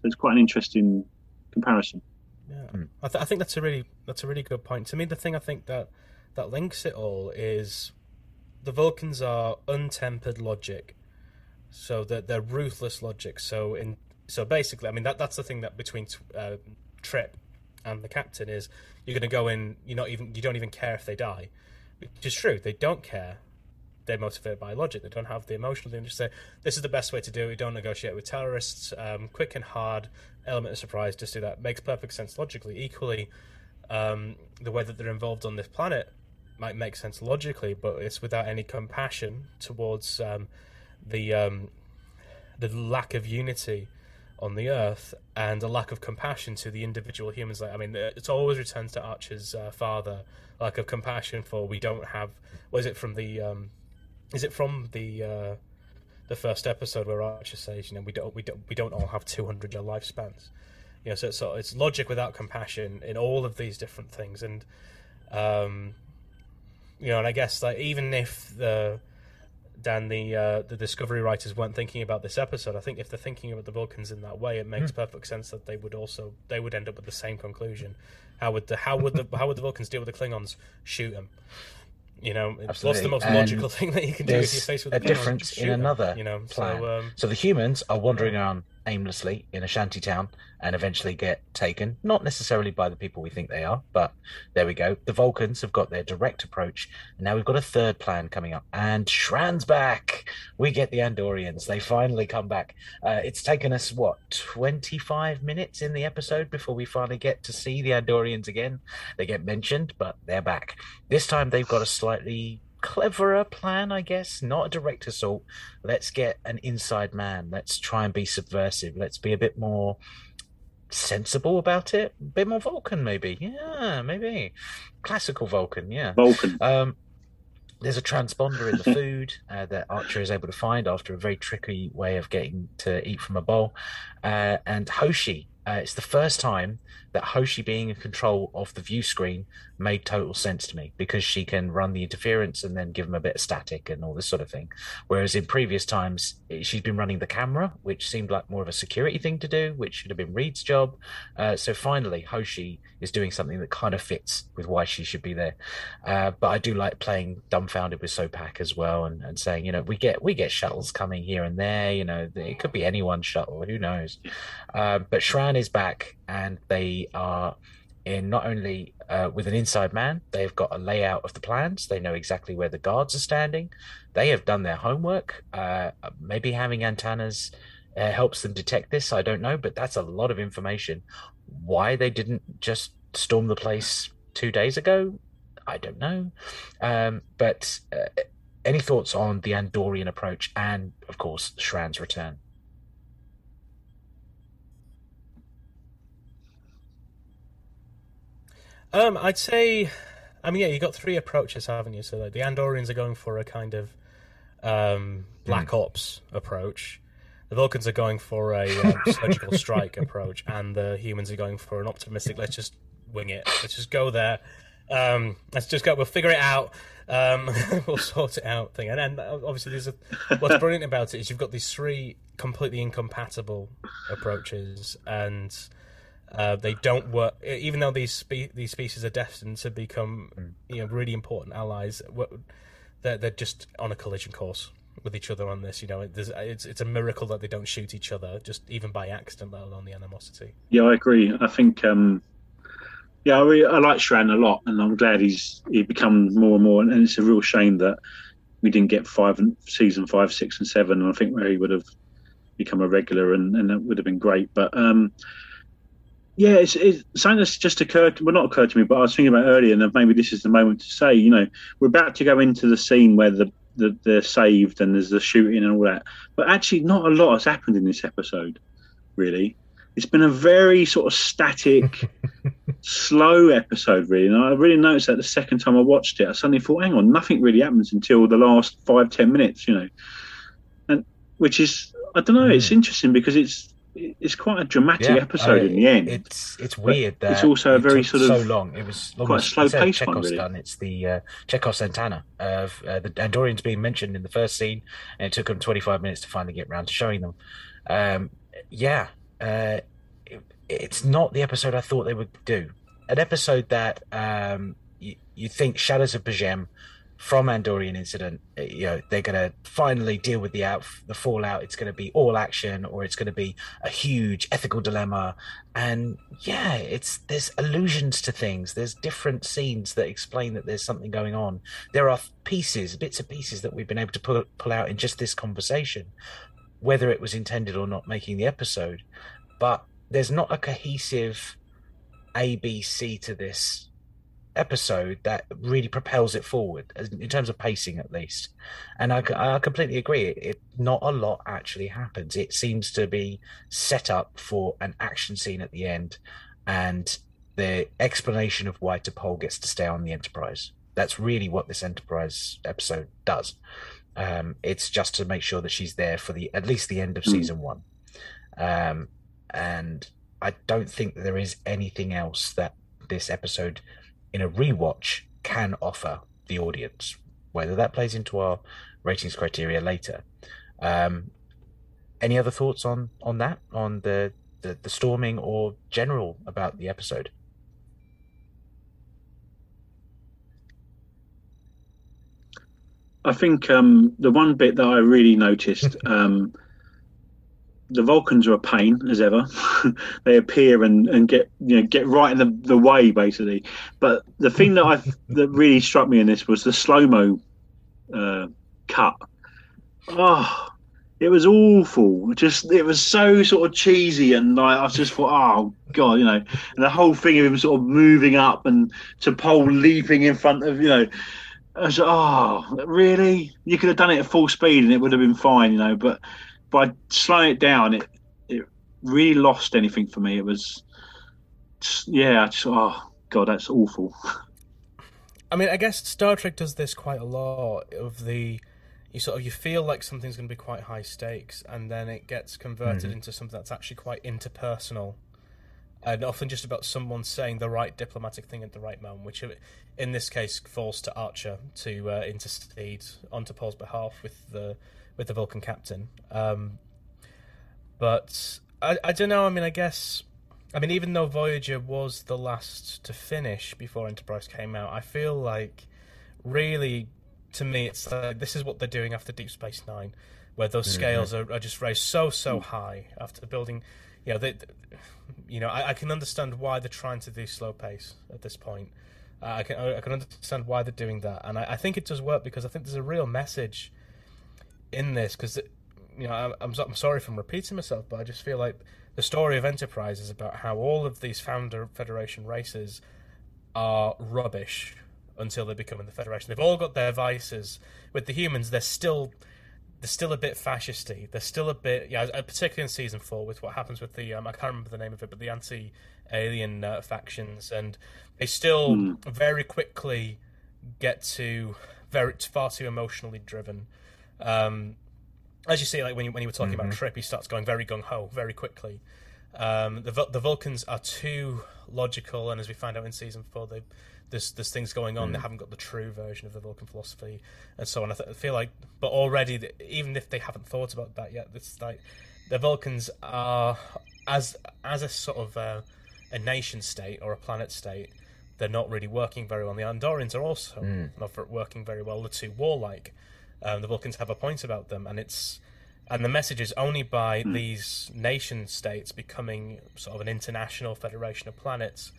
So it's quite an interesting comparison. Yeah, hmm. I, th- I think that's a really that's a really good point. To me, the thing I think that that links it all is the Vulcans are untempered logic, so they're, they're ruthless logic. So in so basically, I mean that that's the thing that between uh, Trip and the captain is you're going to go in. You're not even you don't even care if they die which is true. They don't care. They're motivated by logic. They don't have the emotional. They just say, "This is the best way to do it. We don't negotiate with terrorists. Um, quick and hard. Element of surprise. Just do that. Makes perfect sense logically. Equally, um, the way that they're involved on this planet might make sense logically, but it's without any compassion towards um, the um, the lack of unity on the earth and a lack of compassion to the individual humans. Like I mean, uh, it always returns to Archer's uh, father, lack of compassion for we don't have. Was it from the? Um, is it from the? Uh, the first episode where Archer says, you know, we don't, we don't, we don't all have two hundred year lifespans. You know, so so it's logic without compassion in all of these different things, and um, you know, and I guess like even if the Dan the uh, the Discovery writers weren't thinking about this episode, I think if they're thinking about the Vulcans in that way, it makes Hmm. perfect sense that they would also they would end up with the same conclusion. How would the how would the how would the Vulcans deal with the Klingons? Shoot them. You know, what's the Absolutely. most And logical thing that you can do if you're faced with a difference in shoot 'em, another You know, plan. so um, So the humans are wandering around aimlessly in a shanty town and eventually get taken, not necessarily by the people we think they are, but there we go. The Vulcans have got their direct approach, and now we've got a third plan coming up. And Shran's back. We get the Andorians. They finally come back. Uh, it's taken us what 25 minutes in the episode before we finally get to see the Andorians again. They get mentioned, but they're back. This time they've got a slightly cleverer plan, I guess. Not a direct assault. Let's get an inside man. Let's try and be subversive. Let's be a bit more sensible about it. A bit more Vulcan, maybe. Yeah, maybe. Classical Vulcan, yeah. Vulcan. Um, there's a transponder in the food uh, that Archer is able to find after a very tricky way of getting to eat from a bowl. Uh, and Hoshi, uh, it's the first time that Hoshi being in control of the view screen made total sense to me because she can run the interference and then give them a bit of static and all this sort of thing. Whereas in previous times, eh, she's been running the camera, which seemed like more of a security thing to do, which should have been Reed's job. Uh, so finally, Hoshi is doing something that kind of fits with why she should be there. Uh, but I do like playing dumbfounded with Sopek as well, and, and saying, you know, we get we get shuttles coming here and there. You know, it could be anyone's shuttle. Who knows? Uh, but Shran is back, and they are in not only uh, with an inside man, they've got a layout of the plans. They know exactly where the guards are standing. They have done their homework. Uh, maybe having antennas uh, helps them detect this. I don't know, but that's a lot of information. Why they didn't just storm the place two days ago, I don't know. Um, but uh, any thoughts on the Andorian approach and, of course, Shran's return? Um, I'd say, I mean, yeah, you got three approaches, haven't you? So like, the Andorians are going for a kind of um, Black Ops approach. The Vulcans are going for a um, surgical strike approach, and the humans are going for an optimistic. Let's just wing it. Let's just go there. Um, let's just go. We'll figure it out. Um, we'll sort it out thing. And then obviously, there's a, what's brilliant about it is you've got these three completely incompatible approaches, and uh, they don't work. Even though these spe- these species are destined to become, you know, really important allies, they're they're just on a collision course with each other on this. You know, there's, it's it's a miracle that they don't shoot each other, just even by accident, let alone the animosity. Yeah, I agree. I think, um, yeah, I, really, I like Shran a lot, and I'm glad he's he become more and more. And it's a real shame that we didn't get five and season five, six, and seven. And I think where he would have become a regular, and, and that would have been great. But um, yeah, it's, it's something that's just occurred. Well, not occurred to me, but I was thinking about earlier, and maybe this is the moment to say. You know, we're about to go into the scene where the, the they're saved and there's the shooting and all that, but actually, not a lot has happened in this episode. Really, it's been a very sort of static, slow episode, really. And I really noticed that the second time I watched it, I suddenly thought, hang on, nothing really happens until the last five, ten minutes, you know. And which is, I don't know, it's hmm. interesting because it's it's quite a dramatic episode I- in the end. It's it's weird that it's also a very sort of so long. It was quite a slow of paced one, Chekhov's really. gun. It's the uh, Chekhov's antenna of uh, the Andorians being mentioned in the first scene, and it took them 25 minutes to finally get around to showing them. Um, yeah, uh, it, it's not the episode I thought they would do. An episode that um, you, you think Shadows of P'Jem from Andorian incident, uh, you know, they're going to finally deal with the out the fallout. It's going to be all action, or it's going to be a huge ethical dilemma. And yeah, it's there's allusions to things. There's different scenes that explain that there's something going on. There are pieces, bits of pieces that we've been able to pull pull out in just this conversation, whether it was intended or not, making the episode. But there's not a cohesive ABC to this episode that really propels it forward in terms of pacing at least. And i, I completely agree it, it, not a lot actually happens. It seems to be set up for an action scene at the end and the explanation of why T'Pol gets to stay on the enterprise. That's really what this enterprise episode does. Um, it's just to make sure that she's there for the at least the end of mm. season one. Um, and i don't think there is anything else that this episode in a rewatch can offer the audience, whether that plays into our ratings criteria later. Um, any other thoughts on on that, on the, the the storming or general about the episode? I think um, the one bit that I really noticed um, the Vulcans are a pain as ever. they appear and, and get you know get right in the, the way basically. But the thing that I that really struck me in this was the slow mo uh, cut. Oh, it was awful. Just it was so sort of cheesy, and like I just thought, oh god, you know, and the whole thing of him sort of moving up and T'Pol leaping in front of you know. I was, oh, really? You could have done it at full speed and it would have been fine, you know. But by slowing it down, it it really lost anything for me. It was, yeah, just, oh god, that's awful. I mean, I guess Star Trek does this quite a lot. Of the, you sort of you feel like something's going to be quite high stakes, and then it gets converted mm-hmm. into something that's actually quite interpersonal, and often just about someone saying the right diplomatic thing at the right moment, which in this case falls to Archer to uh, intercede on Paul's behalf with the with the Vulcan captain. Um, but I, I don't know. I mean, I guess. I mean, even though Voyager was the last to finish before Enterprise came out, I feel like really, to me, it's like this is what they're doing after Deep Space Nine, where those mm-hmm. scales are, are, just raised so so high after building. You know, they, you know, I, I, can understand why they're trying to do slow pace at this point. Uh, I can I can understand why they're doing that, and I, I think it does work because I think there's a real message in this because you know I'm, I'm sorry if I'm repeating myself, but I just feel like the story of Enterprise is about how all of these founder Federation races are rubbish until they become in the Federation. They've all got their vices. With the humans, they're still they're still a bit fascisty. They're still a bit, yeah, uh, particularly in season four with what happens with the um, I can't remember the name of it, but the anti-alien uh, factions, and they still mm. very quickly get to very far too emotionally driven. Um, as you see, like when you, when you were talking mm-hmm. about Trip, he starts going very gung ho very quickly. Um, the the Vulcans are too logical, and as we find out in season four, they there's there's things going on. Mm. They haven't got the true version of the Vulcan philosophy, and so on. I, th- I feel like, but already, even if they haven't thought about that yet, it's like the Vulcans are as as a sort of uh, a nation state or a planet state. They're not really working very well. The Andorians are also mm. not working very well. They're too warlike. Um, the Vulcans have a point about them, and it's and the message is only by mm. these nation states becoming sort of an international federation of planets,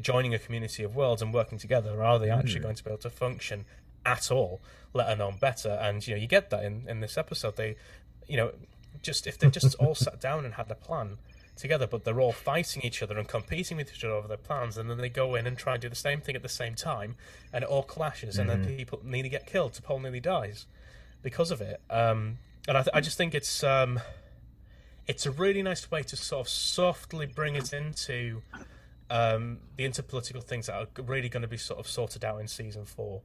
joining a community of worlds and working together, are they actually mm. going to be able to function at all, let alone better? And you know, you get that in in this episode. They, you know, just if they just all sat down and had a plan together, but they're all fighting each other and competing with each other over their plans, and then they go in and try and do the same thing at the same time, and it all clashes, mm-hmm. and then mm-hmm. people nearly get killed. T'Pol nearly dies because of it. Um, and I, th- I, just think it's um, it's a really nice way to sort of softly bring it into um, the interpolitical things that are really going to be sort of sorted out in season four.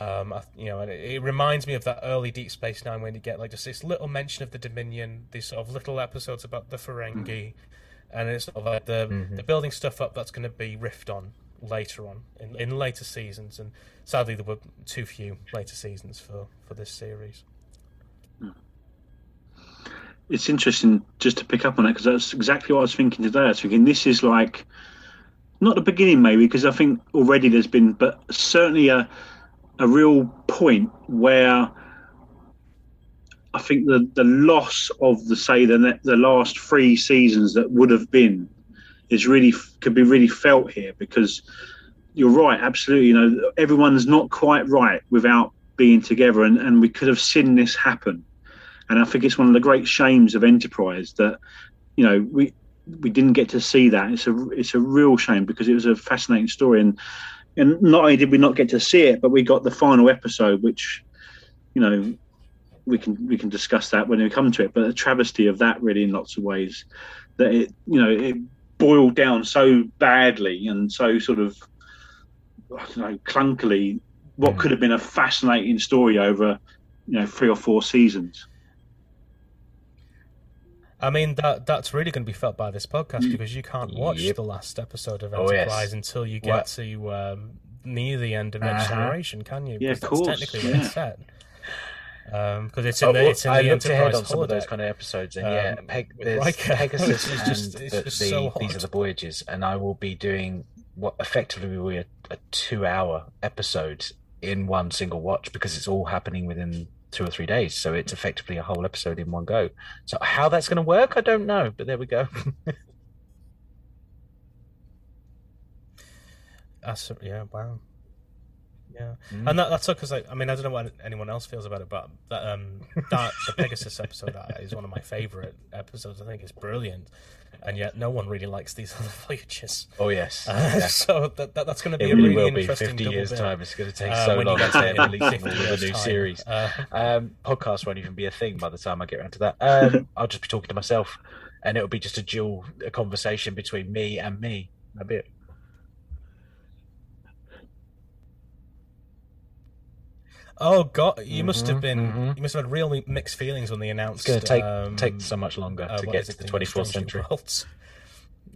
Um, I, you know, and it, it, reminds me of that early Deep Space Nine when you get like just this little mention of the Dominion, these sort of little episodes about the Ferengi, mm-hmm. and it's sort of like the mm-hmm. the building stuff up that's going to be riffed on later on in, in later seasons. And sadly, there were too few later seasons for for this series. It's interesting just to pick up on it because that's exactly what I was thinking today. I was thinking this is like not the beginning, maybe, because I think already there's been, but certainly a a real point where I think the the loss of the say the the last three seasons that would have been is really could be really felt here because you're right, absolutely. You know, everyone's not quite right without being together, and, and we could have seen this happen. And I think it's one of the great shames of Enterprise that you know we we didn't get to see that. It's a it's a real shame because it was a fascinating story, and and not only did we not get to see it, but we got the final episode, which you know we can we can discuss that when we come to it. But a travesty of that, really, in lots of ways, that it you know it boiled down so badly and so sort of I don't know clunkily what Mm. could have been a fascinating story over you know three or four seasons. I mean that that's really going to be felt by this podcast because you can't watch Yep. the last episode of Oh, yes. Enterprise until you get What? to um, near the end of Next Uh-huh. Generation, can you? Yeah, Because of course, That's technically yeah. it's set. Because it's in Oh, the it's in I the looked ahead Enterprise on some of those kind of episodes, and Um, yeah, Peg, there's Riker. Pegasus and just- it's the, the- so these are the voyages, and I will be doing what effectively will be a, a two-hour episode in one single watch because it's all happening within two or three days. So it's effectively a whole episode in one go. So how that's going to work, I don't know, but there we go. That's, yeah, wow. Yeah, Mm. and that, that's because I, I mean I don't know what anyone else feels about it, but that um that the Pegasus episode is one of my favorite episodes. I think it's brilliant, and yet no one really likes these other voyages. oh yes, Uh, Yeah. so that, that that's going to it be a really really will be. interesting Fifty years bill, time, it's going to take uh, so long to it release all the new time. series. Uh, Um, podcast won't even be a thing by the time I get around to that. Um, I'll just be talking to myself, and it'll be just a dual a conversation between me and me. That'll be it. Oh god, you must have been mhm. you must have had real mixed feelings when they announced. It's going to take um, take so much longer uh, to get to the the twenty fourth century. Worlds?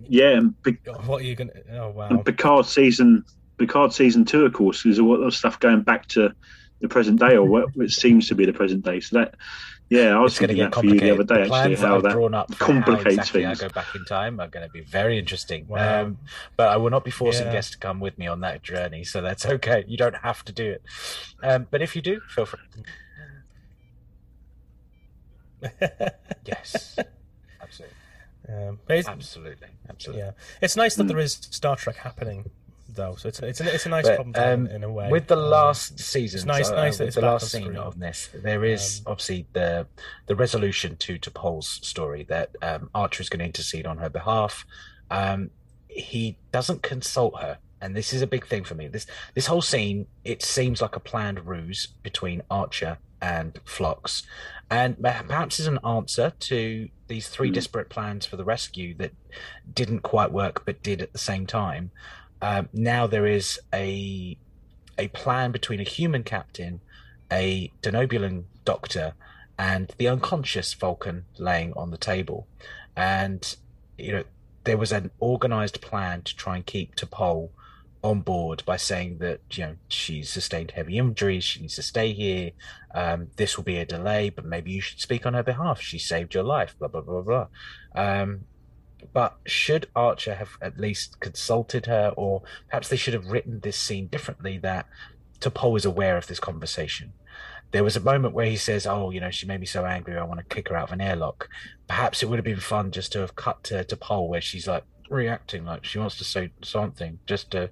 Yeah, and, Pic- What are you going to? Oh wow. and Picard season Picard season two, of course, is a lot of stuff going back to the present day or what it seems to be the present day. So that, yeah, I was It's going to get that for you the complicated. other day the actually, plans that how I've that drawn up for how exactly things. I go back in time are going to be very interesting. Wow. Um, but I will not be forcing Yeah. guests to come with me on that journey, so that's okay. You don't have to do it. Um, but if you do, feel free. Yes, absolutely, um, absolutely, absolutely. yeah, it's nice Hmm. that there is Star Trek happening, though. So it's a, it's a, it's a nice But, problem to um, in a way. With the Um, last season, nice- nice that it's the last scene of this, there is Um, obviously the the resolution to T'Pol's story that um, Archer is going to intercede on her behalf. Um, he doesn't consult her, and this is a big thing for me. This this whole scene it seems like a planned ruse between Archer and Phlox, and perhaps is an answer to these three Mm. disparate plans for the rescue that didn't quite work but did at the same time. Um, now there is a a plan between a human captain, a Denobulan doctor, and the unconscious Vulcan laying on the table. And you know, there was an organized plan to try and keep T'Pol on board by saying that you know she's sustained heavy injuries, she needs to stay here. Um, this will be a delay, but maybe you should speak on her behalf. She saved your life. Blah blah blah blah. Um, but should Archer have at least consulted her, or perhaps they should have written this scene differently that T'Pol is aware of this conversation? There was a moment where he says, "Oh, you know, she made me so angry, I want to kick her out of an airlock." Perhaps it would have been fun just to have cut to T'Pol where she's like reacting like she wants to say something, just to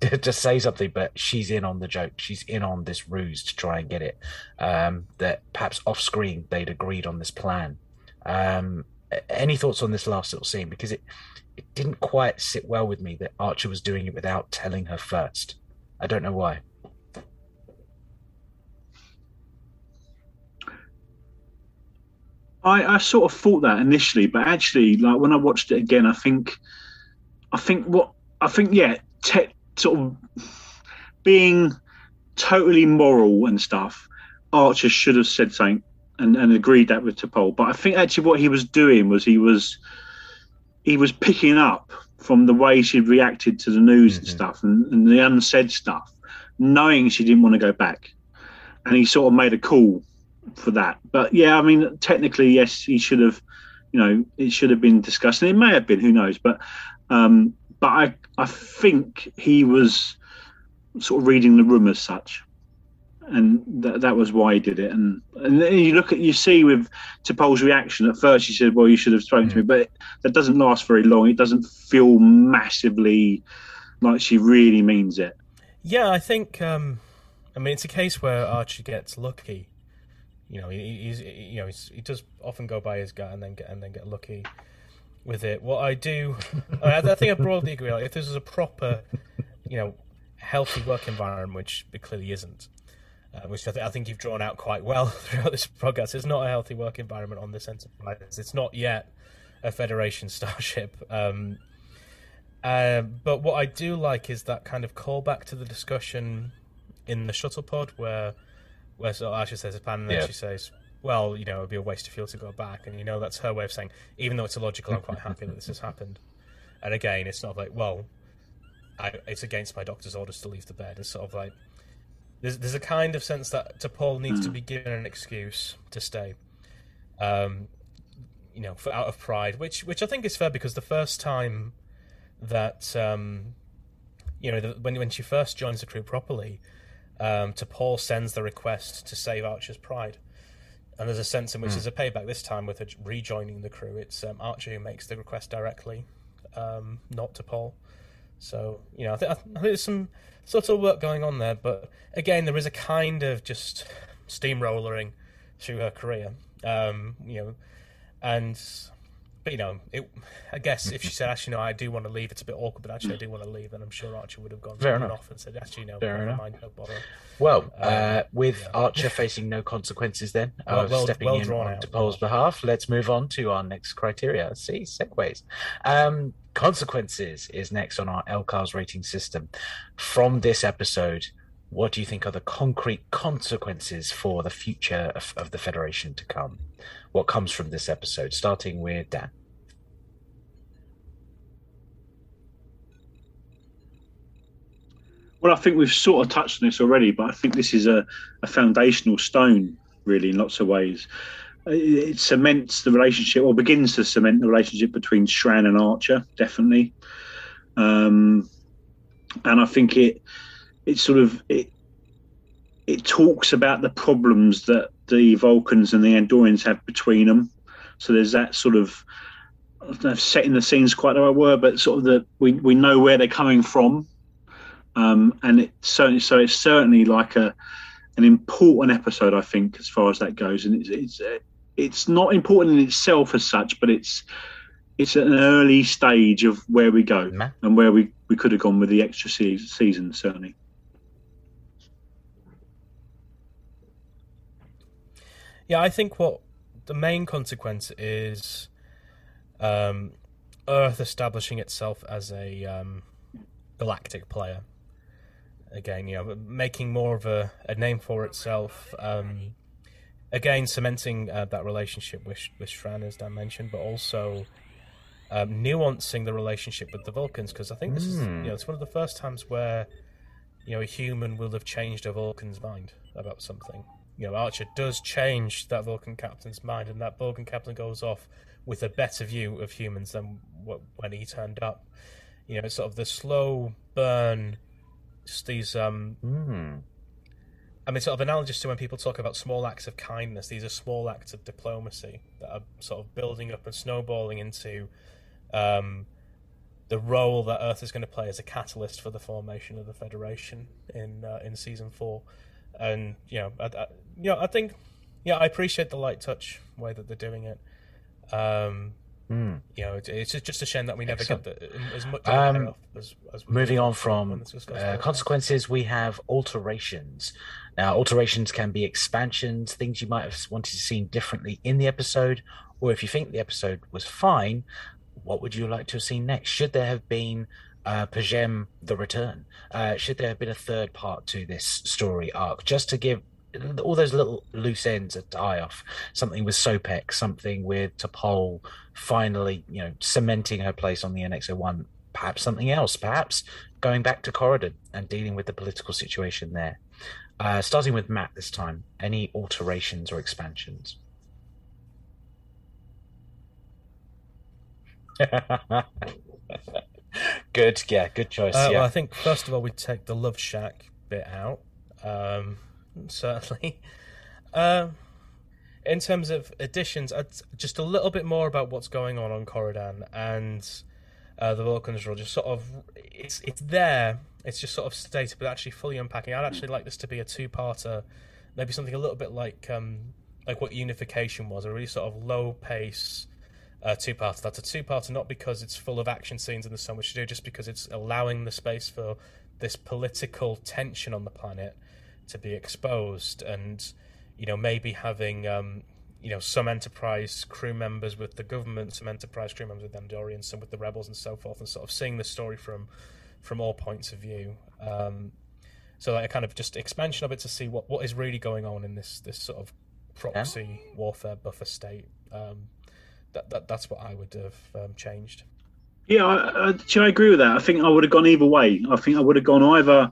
to say something, but she's in on the joke. She's in on this ruse to try and get it. Um, that perhaps off screen they'd agreed on this plan. Um, any thoughts on this last little scene? Because it it didn't quite sit well with me that Archer was doing it without telling her first. I don't know why. I, I sort of thought that initially, but actually, like when I watched it again, I think, I think what I think, yeah, te- sort of being totally moral and stuff. Archer should have said something and, and agreed that with T'Pol. But I think actually what he was doing was he was he was picking up from the way she reacted to the news and Mhm. stuff and, and the unsaid stuff, knowing she didn't want to go back, and he sort of made a call for that. But yeah, I mean, technically, yes, he should have. You know, it should have been discussed, and it may have been. Who knows? But um, but I I think he was sort of reading the room as such. And that that was why he did it. And and then you look at you see with T'Pol's reaction at first, he said, "Well, you should have spoken to me," but that doesn't last very long. It doesn't feel massively like she really means it. Yeah, I think. Um, I mean, it's a case where Archer gets lucky. You know, he, he's you know he's, he does often go by his gut and then get and then get lucky with it. What I do, I, I think I broadly agree. Like, if this is a proper, you know, healthy work environment, which it clearly isn't, uh, which I, th- I think you've drawn out quite well throughout this podcast. It's not a healthy work environment on this Enterprise. It's not yet a Federation starship. Um, uh, but what I do like is that kind of callback to the discussion in the shuttle pod where where so Asha says a plan and then Yeah. she says, Well, you know, it'd be a waste of fuel to go back and you know that's her way of saying, even though it's illogical, I'm quite happy that this has happened. And again, it's not like, well, I, it's against my doctor's orders to leave the bed. It's sort of like there's there's a kind of sense that T'Pol needs to be given an excuse to stay. Um, you know, for out of pride, which which I think is fair because the first time that um, you know the, when when she first joins the crew properly, um, T'Pol sends the request to save Archer's pride, and there's a sense in which there's a payback this time with her rejoining the crew. It's um, Archer who makes the request directly, um, not to Paul. So you know, I, th- I think there's some subtle work going on there, but again, there is a kind of just steamrollering through her career. Um, you know, and but you know, it. I guess if she said, "Actually, no, I do want to leave," it's a bit awkward. But actually, I do want to leave, then I'm sure Archer would have gone Fair enough. off and said, "Actually, no, Fair never mind, no bother." Well, uh, with yeah. Archer facing no consequences then Well- of well- stepping well in on out. Paul's behalf, let's move on to our next criteria. See, segues. Um, consequences is next on our LCARS rating system. From this episode, what do you think are the concrete consequences for the future of, of the Federation to come? What comes from this episode? Starting with Dan. Well, I think we've sort of touched on this already, but I think this is a, a foundational stone, really, in lots of ways. It, cements the relationship, or begins to cement the relationship between Shran and Archer, definitely. Um, and I think it it sort of it it talks about the problems that the Vulcans and the Andorians have between them. So there's that sort of I don't know setting the scenes quite the right word, but sort of the we, we know where they're coming from. Um, and it certainly so it's certainly like a an important episode I think as far as that goes. And it's it's uh, it's not important in itself as such but it's it's an early stage of where we go and where we, we could have gone with the extra se- season certainly Yeah, I think what the main consequence is um, Earth establishing itself as a um, galactic player. Again, you know, making more of a, a name for itself. Um, again, cementing uh, that relationship with with Shran, as Dan mentioned, but also um, nuancing the relationship with the Vulcans because I think this is Hmm. you know it's one of the first times where you know a human will have changed a Vulcan's mind about something. You know, Archer does change that Vulcan captain's mind, and that Vulcan captain goes off with a better view of humans than what, when he turned up. You know, it's sort of the slow burn, just these um, Hmm. I mean, sort of analogous to when people talk about small acts of kindness. These are small acts of diplomacy that are sort of building up and snowballing into um, the role that Earth is going to play as a catalyst for the formation of the Federation in uh, in season four. And you know, I, I, you know, I think, yeah, I appreciate the light touch way that they're doing it. Um, Hmm. you know, it, it's just a shame that we never Excellent. get the, as much Um, as, as Moving on from this was discussed uh, consequences, we have alterations. Now, alterations can be expansions, things you might have wanted to see differently in the episode, or if you think the episode was fine, what would you like to have seen next? Should there have been uh, P'Jem the Return? Uh, should there have been a third part to this story arc, just to give all those little loose ends a tie off? Something with Sopek, something with T'Pol, finally, you know, cementing her place on the NX-01 perhaps something else, perhaps going back to Coridan and dealing with the political situation there. Uh, starting with Matt this time, any alterations or expansions? good, yeah, good choice. Uh, yeah. Well, I think first of all we take the Love Shack bit out. Um, certainly. Uh, in terms of additions, I'd, just a little bit more about what's going on on Coridan and uh, the Vulcans rule. Just sort of, it's it's there. It's just sort of stated, but actually fully unpacking. I'd actually like this to be a two-parter, maybe something a little bit like um, like what Unification was, a really sort of low pace uh, two parter. That's a two parter not because it's full of action scenes and there's so much to do, just because it's allowing the space for this political tension on the planet to be exposed, and you know maybe having um, you know some Enterprise crew members with the government, some Enterprise crew members with the Andorians, some with the rebels, and so forth, and sort of seeing the story from from all points of view. Um, so like a kind of just expansion of it to see what, what is really going on in this this sort of proxy yeah. warfare buffer state. Um, that, that that's what I would have um, changed. Yeah, I, I, I agree with that. I think I would have gone either way. I think I would have gone either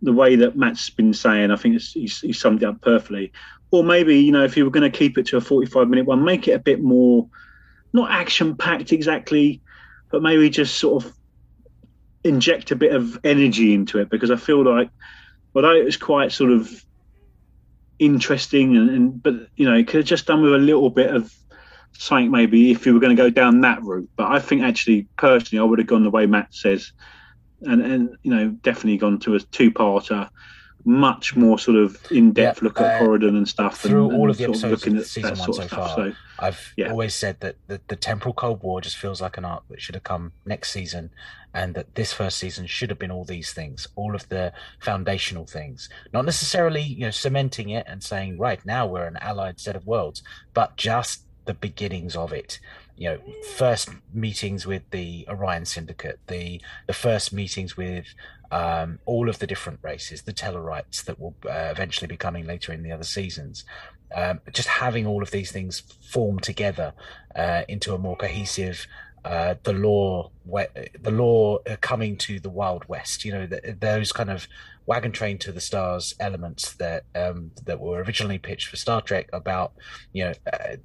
the way that Matt's been saying. I think he's summed it up perfectly. Or maybe you know, if you were going to keep it to a forty-five minute one, make it a bit more, not action packed exactly, but maybe just sort of inject a bit of energy into it because I feel like although it was quite sort of interesting and, and but you know it could have just done with a little bit of something maybe if you were going to go down that route. But I think actually, personally, I would have gone the way Matt says, and and you know definitely gone to a two-parter, much more sort of in-depth look at uh, Coridan and stuff. Through and, all and of the episodes of season one so far, so, I've yeah. always said that the, the temporal Cold War just feels like an arc that should have come next season, and that this first season should have been all these things, all of the foundational things, not necessarily you know cementing it and saying right now we're an allied set of worlds, but just the beginnings of it you know first meetings with the orion syndicate the the first meetings with um, all of the different races the tellarites that will uh, eventually be coming later in the other seasons um, just having all of these things form together uh, into a more cohesive uh, the law, the law coming to the Wild West. You know, the, those kind of wagon train to the stars elements that um, that were originally pitched for Star Trek about, you know, uh,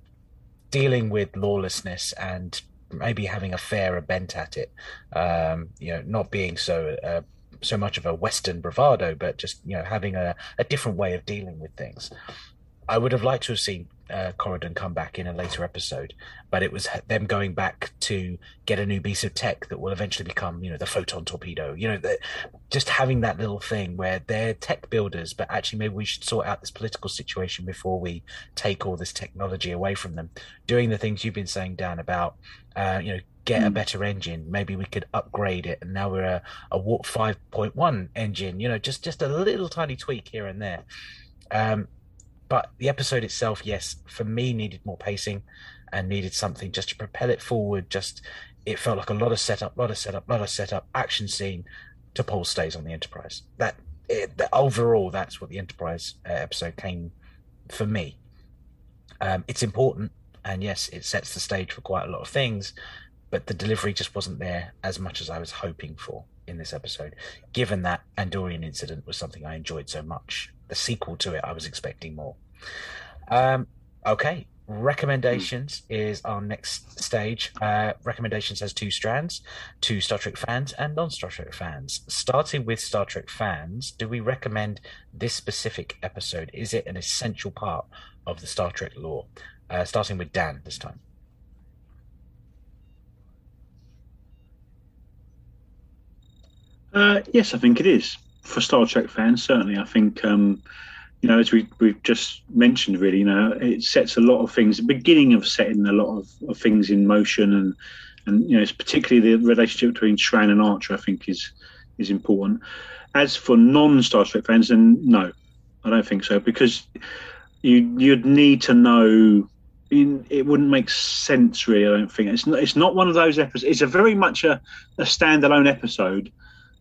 dealing with lawlessness and maybe having a fairer bent at it. Um, you know, not being so uh, so much of a Western bravado, but just you know having a, a different way of dealing with things. I would have liked to have seen uh, Coridan come back in a later episode, but it was them going back to get a new piece of tech that will eventually become, you know, the photon torpedo. You know, the, just having that little thing where they're tech builders, but actually maybe we should sort out this political situation before we take all this technology away from them. Doing the things you've been saying, Dan, about, uh, you know, get a hmm. better engine. Maybe we could upgrade it, and now we're a, a Warp 5.1 engine. You know, just just a little tiny tweak here and there. Um, but the episode itself, yes, for me needed more pacing and needed something just to propel it forward. Just it felt like a lot of setup, lot of setup, lot of setup, action scene. T'Pol stays on the Enterprise. That, it, overall, that's what the Enterprise uh, episode came for me. Um, it's important, and yes, it sets the stage for quite a lot of things, but the delivery just wasn't there as much as I was hoping for in this episode. Given that Andorian incident was something I enjoyed so much, the sequel to it, I was expecting more. Um, okay, recommendations is our next stage. Uh, recommendations has two strands: to Star Trek fans and non-Star Trek fans. Starting with Star Trek fans, do we recommend this specific episode? Is it an essential part of the Star Trek lore? Uh, starting with Dan this time. Uh, yes, I think it is for Star Trek fans. Certainly, I think um, you know, as we we've just mentioned, really, you know, it sets a lot of things. The beginning of setting a lot of, of things in motion, and and you know, it's particularly the relationship between Shran and Archer. I think is is important. As for non Star Trek fans, then no, I don't think so because you you'd need to know. In, it wouldn't make sense, really. I don't think it's not. It's not one of those episodes. It's a very much a, a standalone episode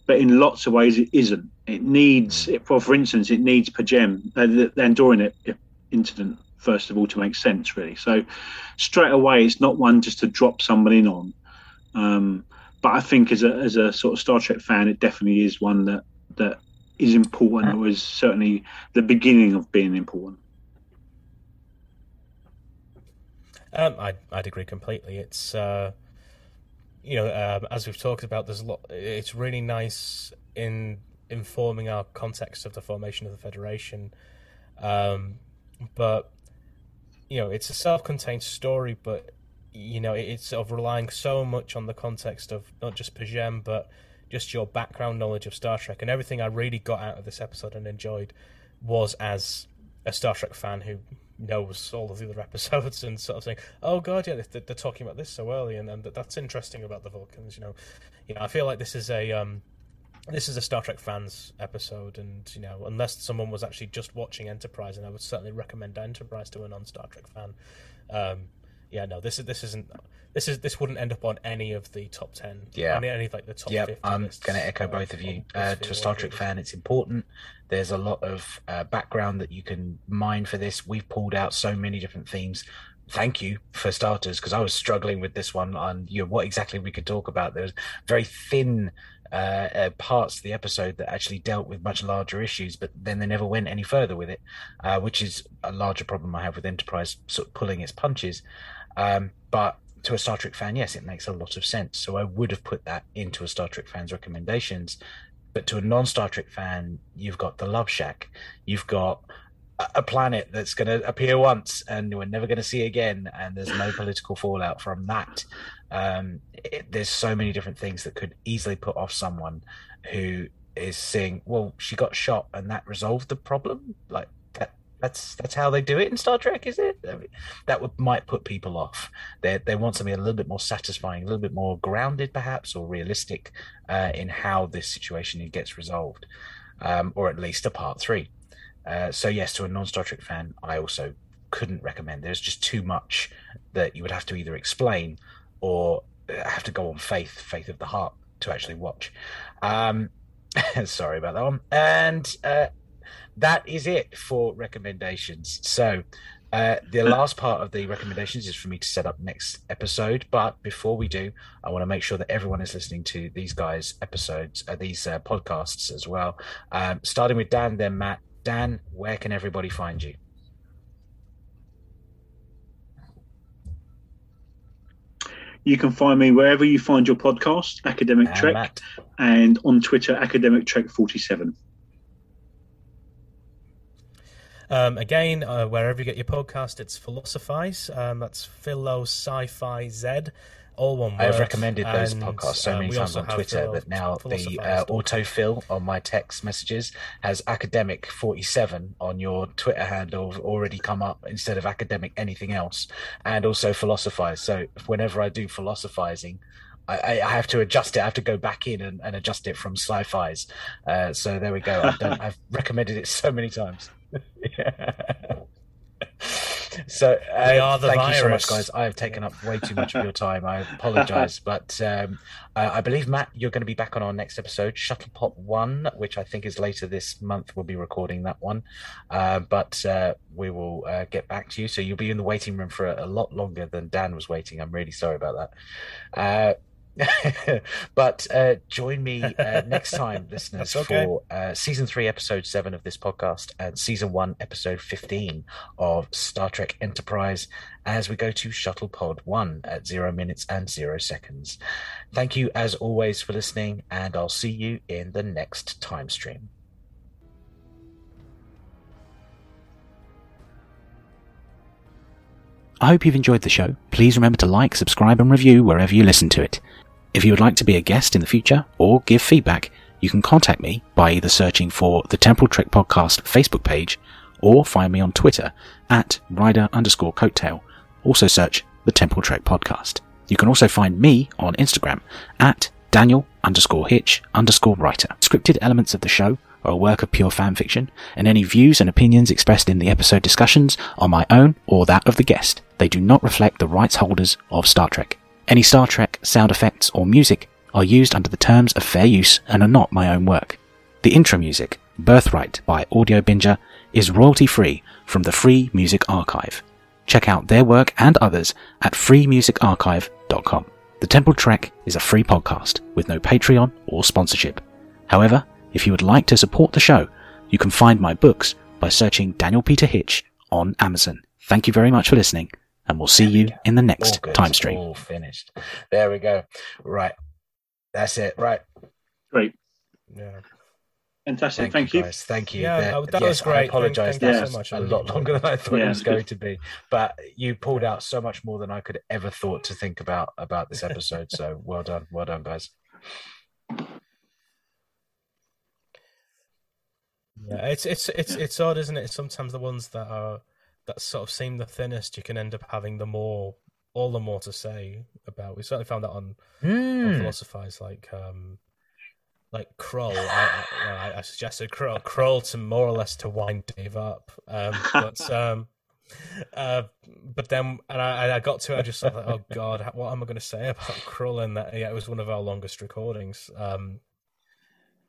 but in lots of ways it isn't. It needs, well, for instance, it needs P'Jem, uh, the, incident, first of all, to make sense, really. So straight away, it's not one just to drop someone in on. Um, but I think as a, as a sort of Star Trek fan, it definitely is one that, that is important. It was certainly the beginning of being important. Um, I'd, I'd agree completely. It's uh, you know, um, as we've talked about, there's a lot. It's really nice in informing our context of the formation of the federation, Um, but you know, it's a self-contained story, but you know, it's sort of relying so much on the context of not just P'Jem, but just your background knowledge of Star Trek and everything I really got out of this episode and enjoyed was as a Star Trek fan who knows all of the other episodes and sort of saying, "Oh God, yeah, they're, they're talking about this so early, and, and that's interesting about the Vulcans." You know, you know, I feel like this is a um, this is a Star Trek fans episode, and you know, unless someone was actually just watching Enterprise, and I would certainly recommend Enterprise to a non-Star Trek fan. Um, yeah, no, this is this isn't this is this wouldn't end up on any of the top ten. Yeah, any, any like the top. Yeah, I'm going to echo both of you. Uh, to a Star Trek fan, it's important. There's a lot of uh, background that you can mine for this. We've pulled out so many different themes. Thank you for starters, because I was struggling with this one on you know, what exactly we could talk about. There was very thin uh, uh, parts of the episode that actually dealt with much larger issues, but then they never went any further with it, uh, which is a larger problem I have with Enterprise sort of pulling its punches. Um, but to a Star Trek fan, yes, it makes a lot of sense. So I would have put that into a Star Trek fan's recommendations. But to a non Star Trek fan, you've got the Love Shack. You've got a- a planet that's going to appear once and we're never going to see again, and there's no political fallout from that. Um, it, there's so many different things that could easily put off someone who is saying, "Well, she got shot, and that resolved the problem." Like that. That's that's how they do it in Star Trek, is it? I mean, that would might put people off. They they want something a little bit more satisfying, a little bit more grounded, perhaps, or realistic uh, in how this situation gets resolved, um, or at least a part three. Uh, so yes, to a non-Star Trek fan, I also couldn't recommend. There's just too much that you would have to either explain or uh, have to go on faith, faith of the heart, to actually watch. Um, sorry about that one. And uh, that is it for recommendations. So. Uh, the last part of the recommendations is for me to set up next episode. But before we do, I want to make sure that everyone is listening to these guys' episodes, uh, these uh, podcasts as well. Um, starting with Dan, then Matt. Dan, where can everybody find you? You can find me wherever you find your podcast, Academic And Trek, Matt. and on Twitter, Academic Trek 47. Um, again, uh, wherever you get your podcast, it's Philosophize. Um, that's Philo Sci-Fi Z, all one word. I have recommended those And, podcasts so um, many times on Twitter that now the uh, autofill on my text messages has academic 47 on your Twitter handle already come up instead of academic anything else, and also philosophize. So whenever I do philosophizing, I, I have to adjust it. I have to go back in and, and adjust it from sci-fi's. Uh, so there we go. I've, done, I've recommended it so many times. So uh, We are the thank you so much, guys. I have taken up way too much of your time. I apologise, but um, uh, I believe Matt, you're going to be back on our next episode, Shuttlepod One, which I think is later this month. We'll be recording that one, uh, but uh, we will uh, get back to you. So you'll be in the waiting room for a, a lot longer than Dan was waiting. I'm really sorry about that. But uh, join me uh, next time, listeners, okay. for uh, season three, episode seven of this podcast, and season one, episode 15 of Star Trek Enterprise, as we go to Shuttle Pod 1 at zero minutes and zero seconds. Thank you, as always, for listening, and I'll see you in the next time stream. I hope you've enjoyed the show. Please remember to like, subscribe, and review wherever you listen to it. If you would like to be a guest in the future or give feedback, you can contact me by either searching for the Temporal Trek Podcast Facebook page or find me on Twitter at rider underscore coattail. Also search the Temporal Trek Podcast. You can also find me on Instagram at Daniel underscore Hitch underscore writer. Scripted elements of the show are a work of pure fan fiction, and any views and opinions expressed in the episode discussions are my own or that of the guest. They do not reflect the rights holders of Star Trek. Any Star Trek sound effects or music are used under the terms of fair use and are not my own work. The intro music, Birthright by Audio Binger, is royalty free from the Free Music Archive. Check out their work and others at freemusicarchive.com. The Temporal Trek is a free podcast with no Patreon or sponsorship. However, if you would like to support the show, you can find my books by searching Daniel Peter Hitch on Amazon. Thank you very much for listening, and we'll see we you go. in the next All time stream. All finished. There we go. Right. That's it. Right. Great. Yeah. Fantastic. Thank, you. guys. Thank you. Yeah, That- that yes, was great. I apologize. thank you that so was much. I A really lot longer than I thought Yeah, it was going to be, but you pulled out so much more than I could ever thought to think about about this episode. so well done, well done, guys. Yeah, it's it's it's it's odd, isn't it? Sometimes the ones that are that sort of seem the thinnest, you can end up having the more, all the more to say about. We certainly found that on, on Hmm. philosophize like um, like Kroll. I, I, I, suggested Kroll, Kroll to more or less to wind Dave up, um, but um, uh, but then and I, I got to it, I just thought, like, oh god, what am I going to say about Kroll? And that yeah, it was one of our longest recordings. Um,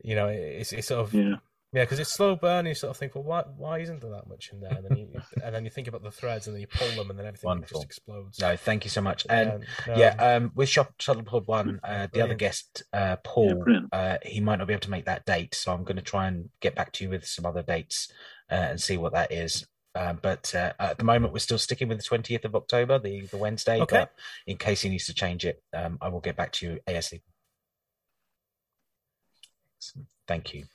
you know, it, it's it's sort of Yeah. Yeah, because it's slow burn. You sort of think, well, why why isn't there that much in there? And then you and then you think about the threads, and then you pull them, and then everything Wonderful. just explodes. No, thank you so much. And Um, no, yeah, um, with Shop Shuttlepod One, uh, the other guest, uh, Paul, brilliant. uh, he might not be able to make that date, so I'm going to try and get back to you with some other dates uh, and see what that is. Uh, but uh, at the moment, we're still sticking with the 20th of October, the, the Wednesday. Okay. But in case he needs to change it, um, I will get back to you ASAP. Thank you.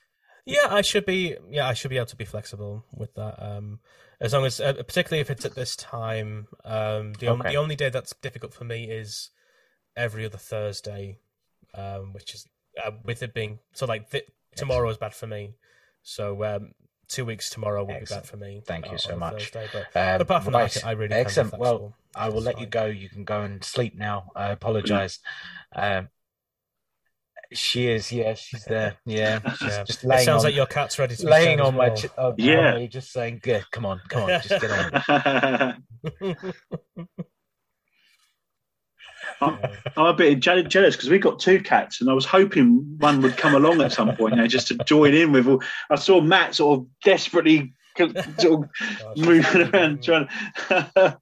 Yeah, I should be. Yeah, I should be able to be flexible with that. Um, as long as, uh, particularly if it's at this time, um, the, on, Okay. the only day that's difficult for me is every other Thursday, um, which is uh, with it being so like th- tomorrow is bad for me. So um, two weeks tomorrow will be bad for me. Thank you uh, so much. Thursday, but Um, apart from right. that, I, really excellent. Well. I will let you go. You can go and sleep now. I apologize. Um, she is, yeah, she's there. Yeah, she's Yeah. just It sounds on, like your cat's ready to be laying fed as on my, well. ch- on, Yeah. on me, just saying, "Good, come on, come on, just get on." I'm, I'm a bit jealous because we've got two cats, and I was hoping one would come along at some point, you know, just to join in with. All, I saw Matt sort of desperately sort of moving around trying. Yeah, no,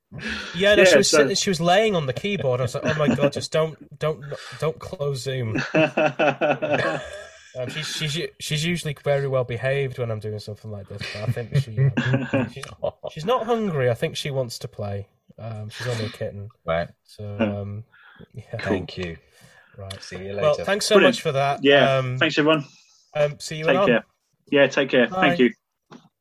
Yeah, she was so- sitting, she was laying on the keyboard. I was like, oh my god, just don't don't don't close Zoom. Um, she's she's she's usually very well behaved when I'm doing something like this, but I think she um, she's, she's not hungry. I think she wants to play. Um, she's only a kitten, right. so um, yeah. Thank you. Right. See you later. Well, thanks so Brilliant. much for that. yeah, Um, thanks everyone. um, see you Take on. Yeah, take care. Bye. Thank you.